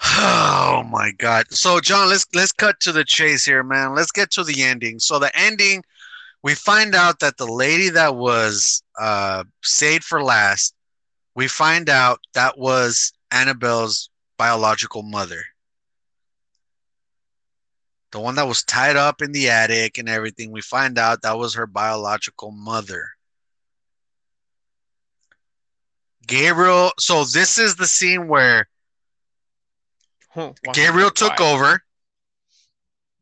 Oh my god. So John, let's let's cut to the chase here, man. Let's get to the ending. So the ending, we find out that the lady that was uh saved for last, we find out that was Annabelle's biological mother. The one that was tied up in the attic and everything, we find out that was her biological mother. Gabriel, so this is the scene where Huh, Gabriel took why? over,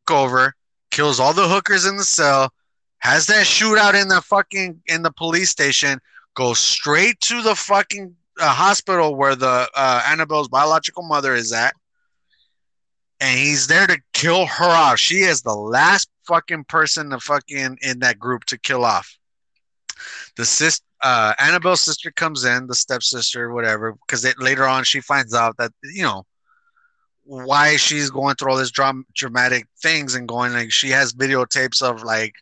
took over, kills all the hookers in the cell, has that shootout in the fucking in the police station, goes straight to the fucking uh, hospital where the uh, Annabelle's biological mother is at, and he's there to kill her off. She is the last fucking person to fucking in that group to kill off. The sis, uh, Annabelle's sister comes in, the stepsister, whatever, because later on she finds out that you know why she's going through all this dram- dramatic things and going like she has videotapes of like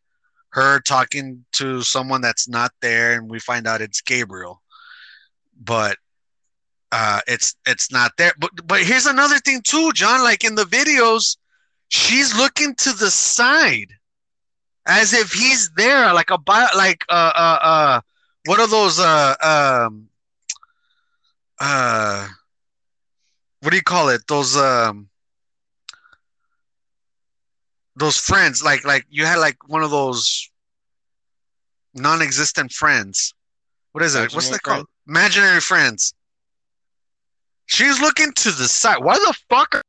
her talking to someone that's not there and we find out it's Gabriel but uh it's it's not there but but here's another thing too John like in the videos she's looking to the side as if he's there like a bio like uh uh uh what are those uh um uh what do you call it? Those um those friends, like like you had like one of those non-existent friends. What is it? What's Imaginary that called? Imaginary friends. She's looking to the side. Why the fuck are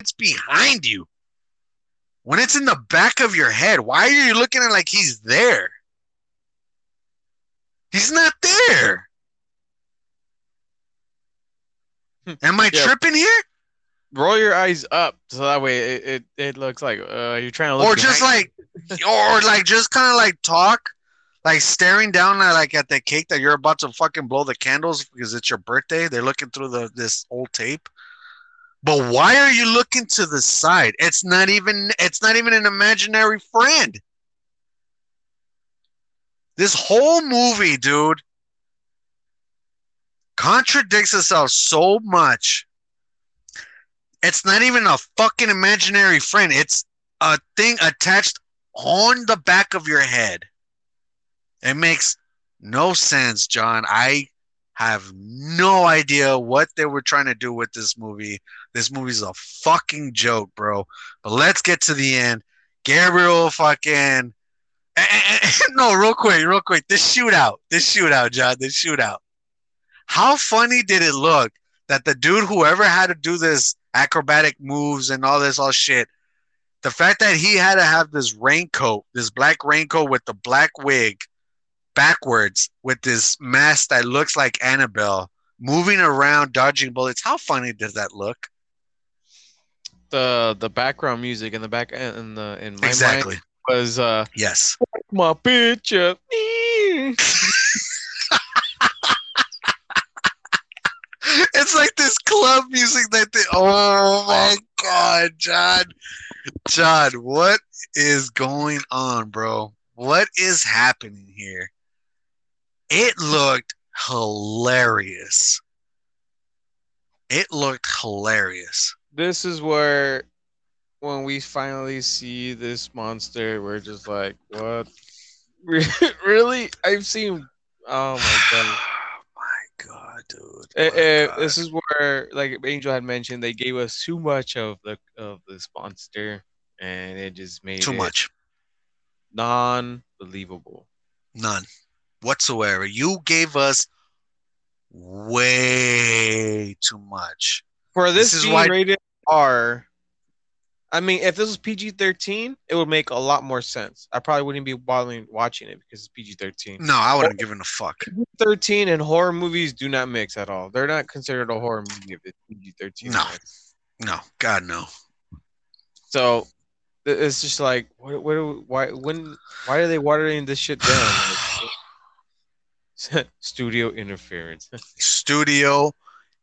it's behind you? When it's in the back of your head, why are you looking at like he's there? He's not there. Am I Yeah. tripping here? Roll your eyes up so that way it, it, it looks like uh, you're trying to look or just like or like just kind of like talk like staring down at like at the cake that you're about to fucking blow the candles because it's your birthday they're looking through the this old tape but why are you looking to the side it's not even it's not even an imaginary friend this whole movie dude contradicts itself so much it's not even a fucking imaginary friend it's a thing attached on the back of your head. It makes no sense, John. I have no idea what they were trying to do with this movie. This movie's a fucking joke, bro. But let's get to the end. Gabriel fucking (laughs) no, real quick, real quick. This shootout, this shootout, John, this shootout. How funny did it look that the dude, whoever had to do this acrobatic moves and all this all shit, the fact that he had to have this raincoat, this black raincoat with the black wig backwards with this mask that looks like Annabelle moving around dodging bullets. How funny does that look? the the background music in the back in the in my exactly. mind was uh Yes. my picture. (laughs) It's like this club music that they Oh my god, John. John, what is going on, bro? What is happening here? It looked hilarious. It looked hilarious. This is where when we finally see this monster, we're just like, what? (laughs) really? I've seen. Oh my (sighs) god. Oh my god, dude. Eh, My eh, God. this is where, like Angel had mentioned, they gave us too much of the of this monster, and it just made too it much. non-believable. None whatsoever. You gave us way too much. For this, This is why- rated R. I mean, if this was PG thirteen, it would make a lot more sense. I probably wouldn't be bothering watching it because it's PG thirteen. No, I wouldn't give a fuck. Thirteen and horror movies do not mix at all. They're not considered a horror movie if it's PG thirteen. No. No, God no. So it's just like, what, what, why, when, why are they watering this shit down? (sighs) Like, (laughs) studio interference. (laughs) Studio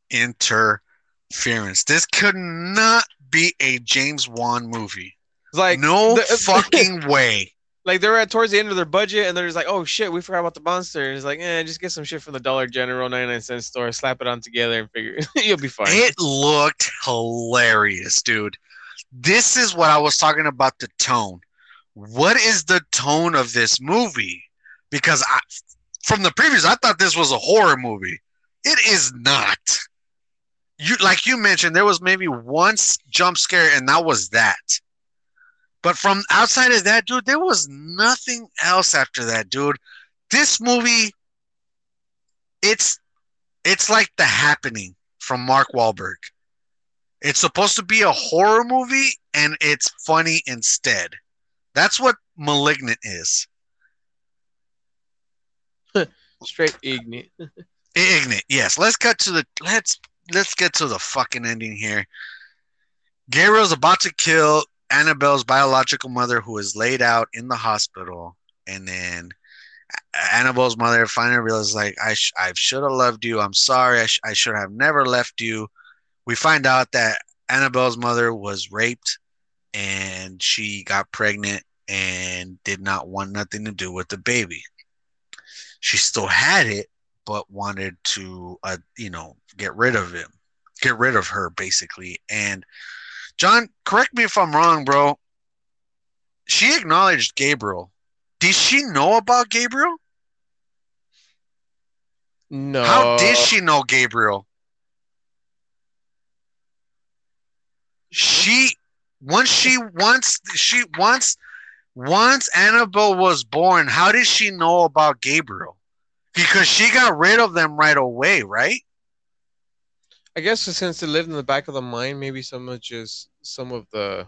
interference. This could not be a James Wan movie. like no the- (laughs) fucking way. like they're at towards the end of their budget and they're just like, oh shit, we forgot about the monster. And it's like, eh, just get some shit from the Dollar General 99 cent store, slap it on together, and figure you'll be fine. It looked hilarious, dude. This is what I was talking about the tone. What is the tone of this movie? Because I, from the previews, I thought this was a horror movie. It is not. You like you mentioned, there was maybe one jump scare, and that was that. But from outside of that, dude, there was nothing else after that, dude. This movie, it's it's like the happening from Mark Wahlberg. It's supposed to be a horror movie and it's funny instead. That's what Malignant is. Straight ignorant. (laughs) Ignorant. Yes. Let's cut to the let's let's get to the fucking ending here. Gabriel's about to kill Annabelle's biological mother who is laid out in the hospital and then Annabelle's mother finally realizes like I sh- I should have loved you. I'm sorry. I, sh- I should have never left you. We find out that Annabelle's mother was raped and she got pregnant and did not want nothing to do with the baby. She still had it, but wanted to, uh, you know, get rid of him, get rid of her, basically. And John, correct me if I'm wrong, bro. She acknowledged Gabriel. Did she know about Gabriel? No. How did she know Gabriel? She once she once she once once Annabelle was born, how did she know about Gabriel? Because she got rid of them right away, right? I guess since it lived in the back of the mind, maybe some of just some of the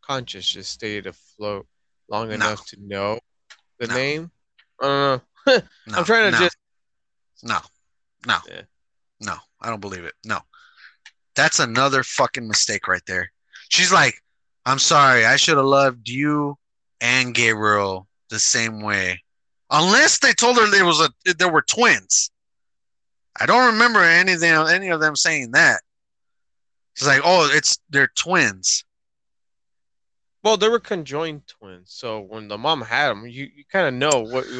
conscious just stayed afloat long No. enough to know the No. name. Uh, (laughs) no, I'm trying to just no, no, Yeah. no. I don't believe it. No, that's another fucking mistake right there. She's like, "I'm sorry, I should have loved you and Gabriel the same way." Unless they told her there was a there were twins. I don't remember anything any of them saying that. It's like, "Oh, it's they're twins." well, they were conjoined twins, so when the mom had them, you, you kind of know what. (sighs)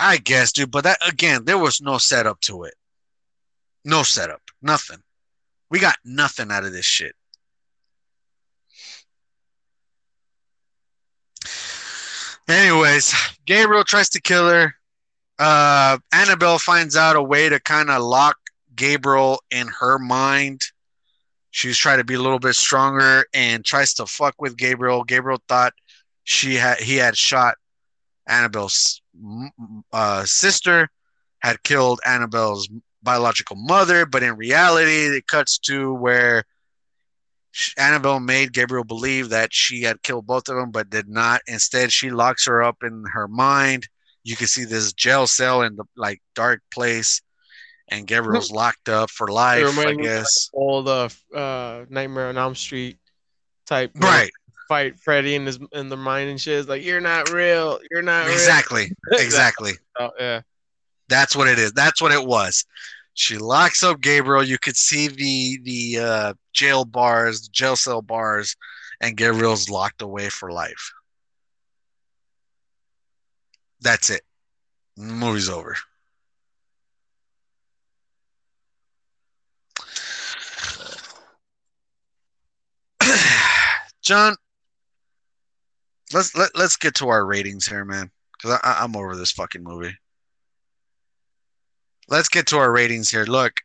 I guess, dude, but that again, there was no setup to it. No setup, nothing. We got nothing out of this shit. Anyways, Gabriel tries to kill her. Uh, Annabelle finds out a way to kind of lock Gabriel in her mind. She's trying to be a little bit stronger and tries to fuck with Gabriel. Gabriel thought she had he had shot Annabelle's uh, sister, had killed Annabelle's biological mother, but in reality, it cuts to where Annabelle made Gabriel believe that she had killed both of them, but did not. Instead, she locks her up in her mind. You can see this jail cell in the like dark place, and Gabriel's (laughs) locked up for life. I guess. all the uh, Nightmare on Elm Street type Right. fight Freddy in his in the mind and shit. It's like you're not real. You're not real. Exactly. (laughs) Exactly. Oh, yeah. That's what it is. That's what it was. She locks up Gabriel. You could see the the uh, jail bars, jail cell bars, and Gabriel's locked away for life. That's it. Movie's over. (clears throat) John, let's let, let's get to our ratings here, man, because I'm over this fucking movie let's get to our ratings here. Look,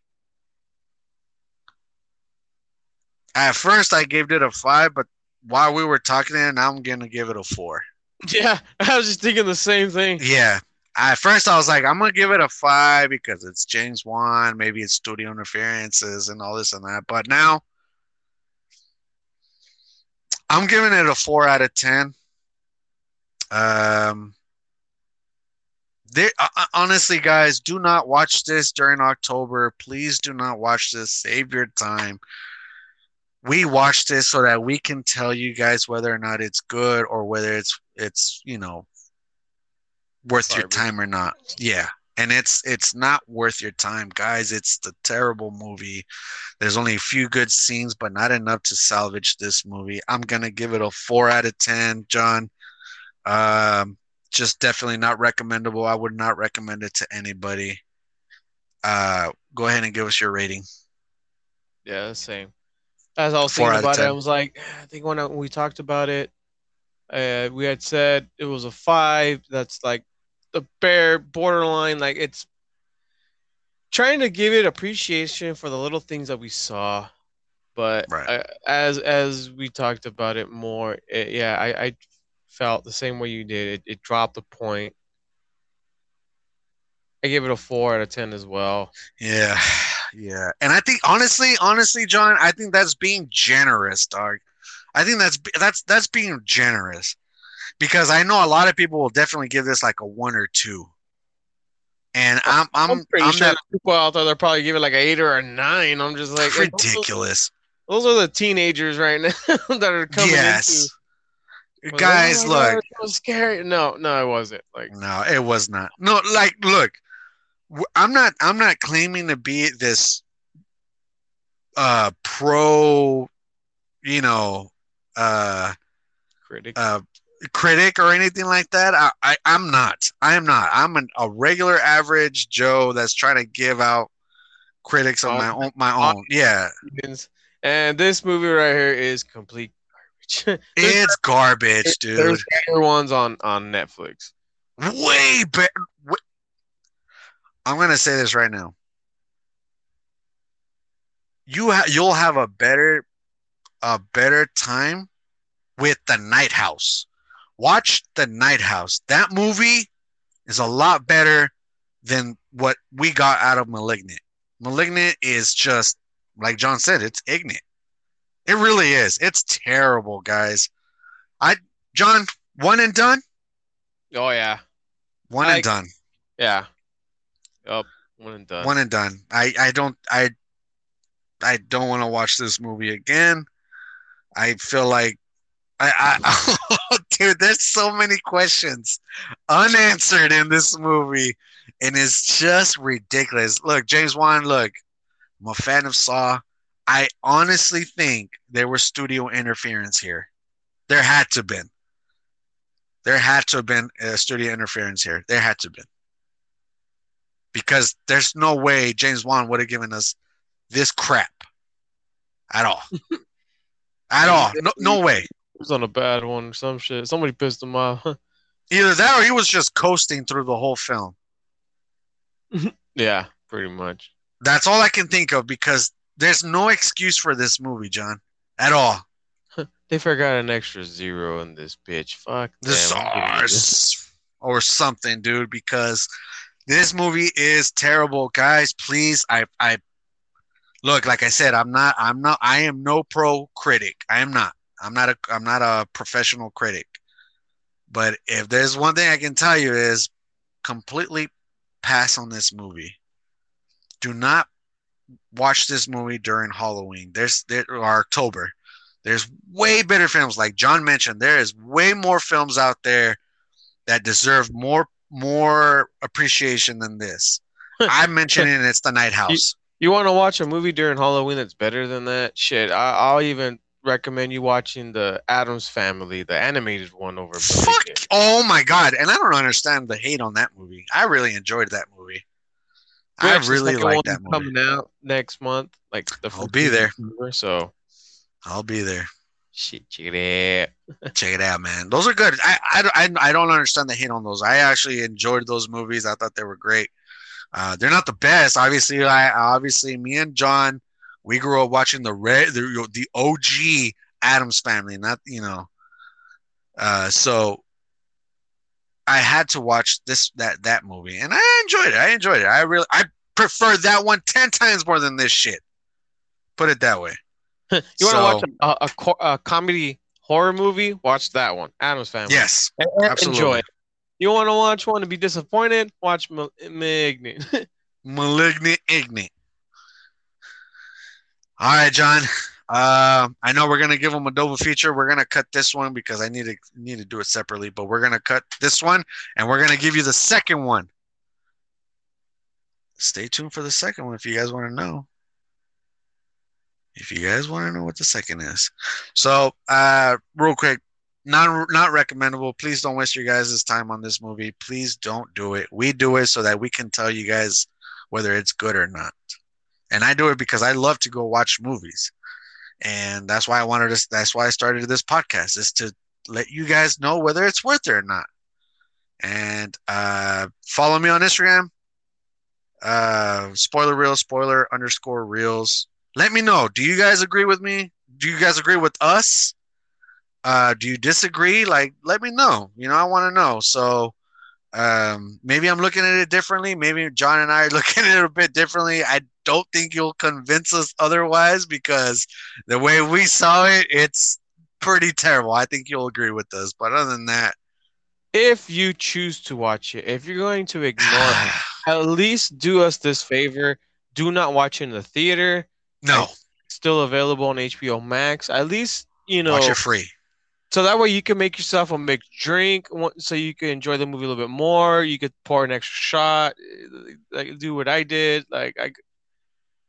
at first I gave it a five, but while we were talking, and I'm gonna give it a four. Yeah, (laughs) I was just thinking the same thing. Yeah, at first I was like, I'm gonna give it a five because it's James Wan, maybe it's studio interferences and all this and that. But now I'm giving it a four out of ten. Um, there, uh, uh, honestly, guys, do not watch this during October. Please do not watch this. Save your time. We watch this so that we can tell you guys whether or not it's good or whether it's it's you know worth your time or not. Yeah. And it's it's not worth your time, guys. It's the terrible movie. There's only a few good scenes, but not enough to salvage this movie. I'm gonna give it a four out of ten, John. Um, just definitely not recommendable. I would not recommend it to anybody. Uh, go ahead and give us your rating. Yeah, same. As I was Four thinking about it, I was like, I think when, I, when we talked about it, uh, we had said it was a five. That's like the bare borderline. Like it's trying to give it appreciation for the little things that we saw, but Right. uh, as as we talked about it more, it, yeah, I, I felt the same way you did. It, it dropped a point. I gave it a four out of ten as well. Yeah, yeah. And I think honestly, honestly, John, I think that's being generous, dog. I think that's that's that's being generous because I know a lot of people will definitely give this like a one or two. And I'm I'm I'm pretty I'm sure there's people out there that probably give it like an eight or a nine. I'm just like hey, those- ridiculous. Those, are the teenagers right now (laughs) that are coming Yes. into. Guys, Oh look. so scary. No, no, it wasn't. Like, No, it was not. No, like look, I'm not I'm not claiming to be this uh pro, you know, uh critic. uh, critic or anything like that. I, I I'm not. I am not. I'm an, a regular average Joe that's trying to give out critics of my own my own. Yeah, and this movie right here is complete garbage. (laughs) There's- it's garbage, dude. There's better ones on on Netflix. Way better. I'm gonna say this right now. You ha- you'll have a better a better time with the Night House. Watch the Night House. That movie is a lot better than what we got out of Malignant. Malignant is just like John said, it's ignorant. It really is. It's terrible, guys. I John, one and done. Oh yeah, One I- and done. yeah. Up one and done. one and done. I I don't I I don't want to watch this movie again. I feel like I, I (laughs) dude, there's so many questions unanswered in this movie, and it's just ridiculous. Look, James Wan, look, I'm a fan of Saw. I honestly think there was studio interference here. There had to have been. There had to have been uh, studio interference here. There had to have been because there's no way James Wan would have given us this crap at all. (laughs) at all. No, no way. He was on a bad one or some shit. Somebody pissed him off. (laughs) Either that or he was just coasting through the whole film. (laughs) yeah, pretty much. That's all I can think of because there's no excuse for this movie, John, at all. (laughs) They forgot an extra zero in this bitch. Fuck. The them. (laughs) I'm giving you this. SARS or something, dude, because this movie is terrible. Guys, please, I I look, like I said, I'm not I'm not I am no pro critic. I am not. I'm not a I'm not a professional critic. But if there's one thing I can tell you is completely pass on this movie. Do not watch this movie during Halloween. There's there or October. There's way better films like John mentioned. There is way more films out there that deserve more more appreciation than this. (laughs) I'm mentioning it's the Night House. You want to watch a movie during Halloween that's better than that? Shit, I, I'll even recommend you watching the Addams Family, the animated one over. Fuck! Oh my god! And I don't understand the hate on that movie. I really enjoyed that movie. I really like that movie. Coming out next month, like the. I'll be there. So I'll be there. shit, check it out. (laughs) Check it out, man. Those are good. I, I, I, I don't understand the hate on those. I actually enjoyed those movies. I thought they were great. Uh, they're not the best, obviously. I obviously me and John, we grew up watching the red, the, the OG Addams Family, not you know. Uh, so I had to watch this that that movie, and I enjoyed it. I enjoyed it. I really I prefer that one ten times more than this shit. Put it that way. (laughs) You want to watch a, a, a, comedy horror movie, watch that one. Addams Family. Yes, And- absolutely. Enjoy it. You want to watch one to be disappointed? Watch Ma- Malignant. (laughs) malignant ignorant. All right, John. Uh, I know we're gonna give them a double feature. We're gonna cut this one because I need to need to do it separately. But we're gonna cut this one, and we're gonna give you the second one. Stay tuned for the second one if you guys want to know. If you guys want to know what the second is, so uh, real quick, not not recommendable. Please don't waste your guys' time on this movie. Please don't do it. We do it so that we can tell you guys whether it's good or not. And I do it because I love to go watch movies. And that's why I wanted to that's why I started this podcast is to let you guys know whether it's worth it or not. And uh follow me on Instagram. Uh spoiler reels, spoiler underscore reels. Let me know. Do you guys agree with me? Do you guys agree with us? Uh do you disagree? Like let me know. You know, I want to know. So um, maybe I'm looking at it differently. Maybe John and I are (laughs) looking at it a bit differently. I don't think you'll convince us otherwise because the way we saw it, it's pretty terrible. I think you'll agree with us. But other than that, if you choose to watch it, if you're going to ignore it, (sighs) at least do us this favor. Do not watch it in the theater. no, It's still available on HBO Max. At least, you know, watch it free. So that way you can make yourself a mixed drink so you can enjoy the movie a little bit more. You could pour an extra shot, like do what I did. Like I,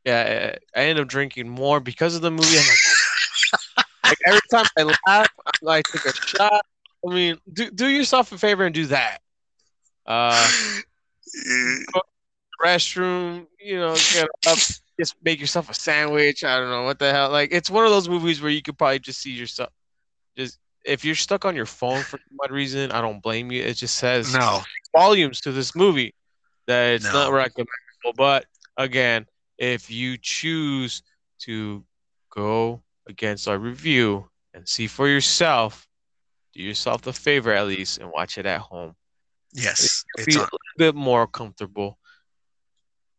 yeah, I ended up drinking more because of the movie. Like, (laughs) like every time I laugh, I like take a shot. I mean, do do yourself a favor and do that. Uh, (laughs) restroom, you know, get up, just make yourself a sandwich. I don't know what the hell. Like it's one of those movies where you could probably just see yourself. Just if you're stuck on your phone for some reason, I don't blame you. It just says no, volumes to this movie that it's No. not recommendable. But again, if you choose to go against our review and see for yourself, do yourself the favor at least and watch it at home. yes, Be it's a on. little bit more comfortable.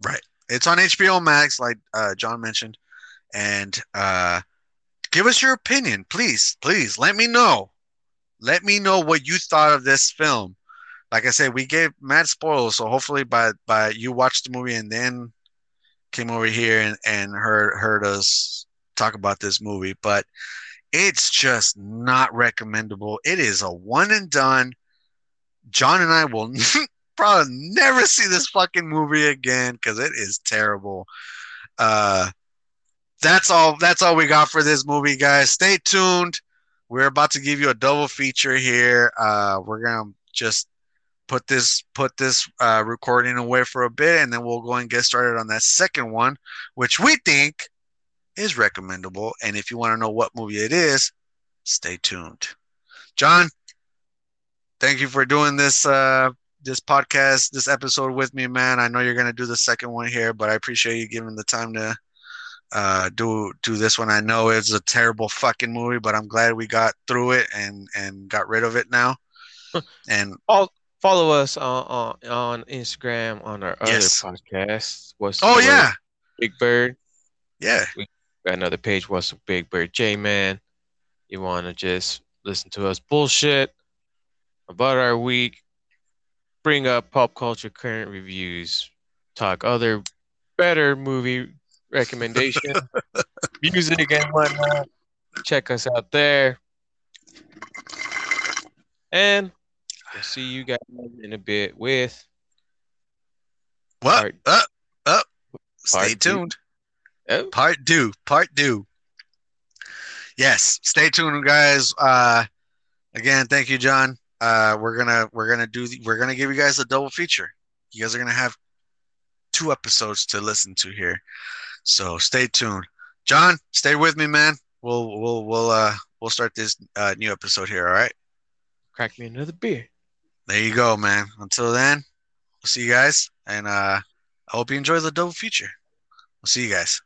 Right. It's on HBO Max, like uh, John mentioned, and uh, give us your opinion, please, please. Let me know. Let me know what you thought of this film. Like I said, we gave mad spoilers, so hopefully by by you watched the movie and then came over here and, and heard heard us talk about this movie. But it's just not recommendable. It is a one and done. John and I will (laughs) probably never see this fucking movie again because it is terrible. Uh, that's all. That's all we got for this movie, guys. Stay tuned. We're about to give you a double feature here. Uh, we're gonna just put this put this uh, recording away for a bit, and then we'll go and get started on that second one, which we think is recommendable. And if you want to know what movie it is, stay tuned. John, thank you for doing this uh, this podcast, this episode with me, man. I know you're gonna do the second one here, but I appreciate you giving the time to uh, do do this one. I know it's a terrible fucking movie, but I'm glad we got through it and and got rid of it now. (laughs) and all Follow us on on, on Instagram on our Yes. other podcast. What's oh yeah, Big Bird. yeah, we got another page what's a big bird j man you want to just listen to us bullshit about our week bring up pop culture current reviews talk other better movie recommendation music and whatnot check us out there and we'll see you guys in a bit with what? Part- Uh, uh, stay part two. tuned. oh, Part two. Part two. Yes, stay tuned, guys. Uh, again, thank you, John. Uh, we're gonna we're gonna do the, we're gonna give you guys a double feature. You guys are gonna have two episodes to listen to here, so stay tuned. John, stay with me, man. We'll we'll we'll uh we'll start this uh, new episode here. All right. crack me another beer There you go, man. Until then, we'll see you guys, and uh, I hope you enjoy the double feature. We'll see you guys.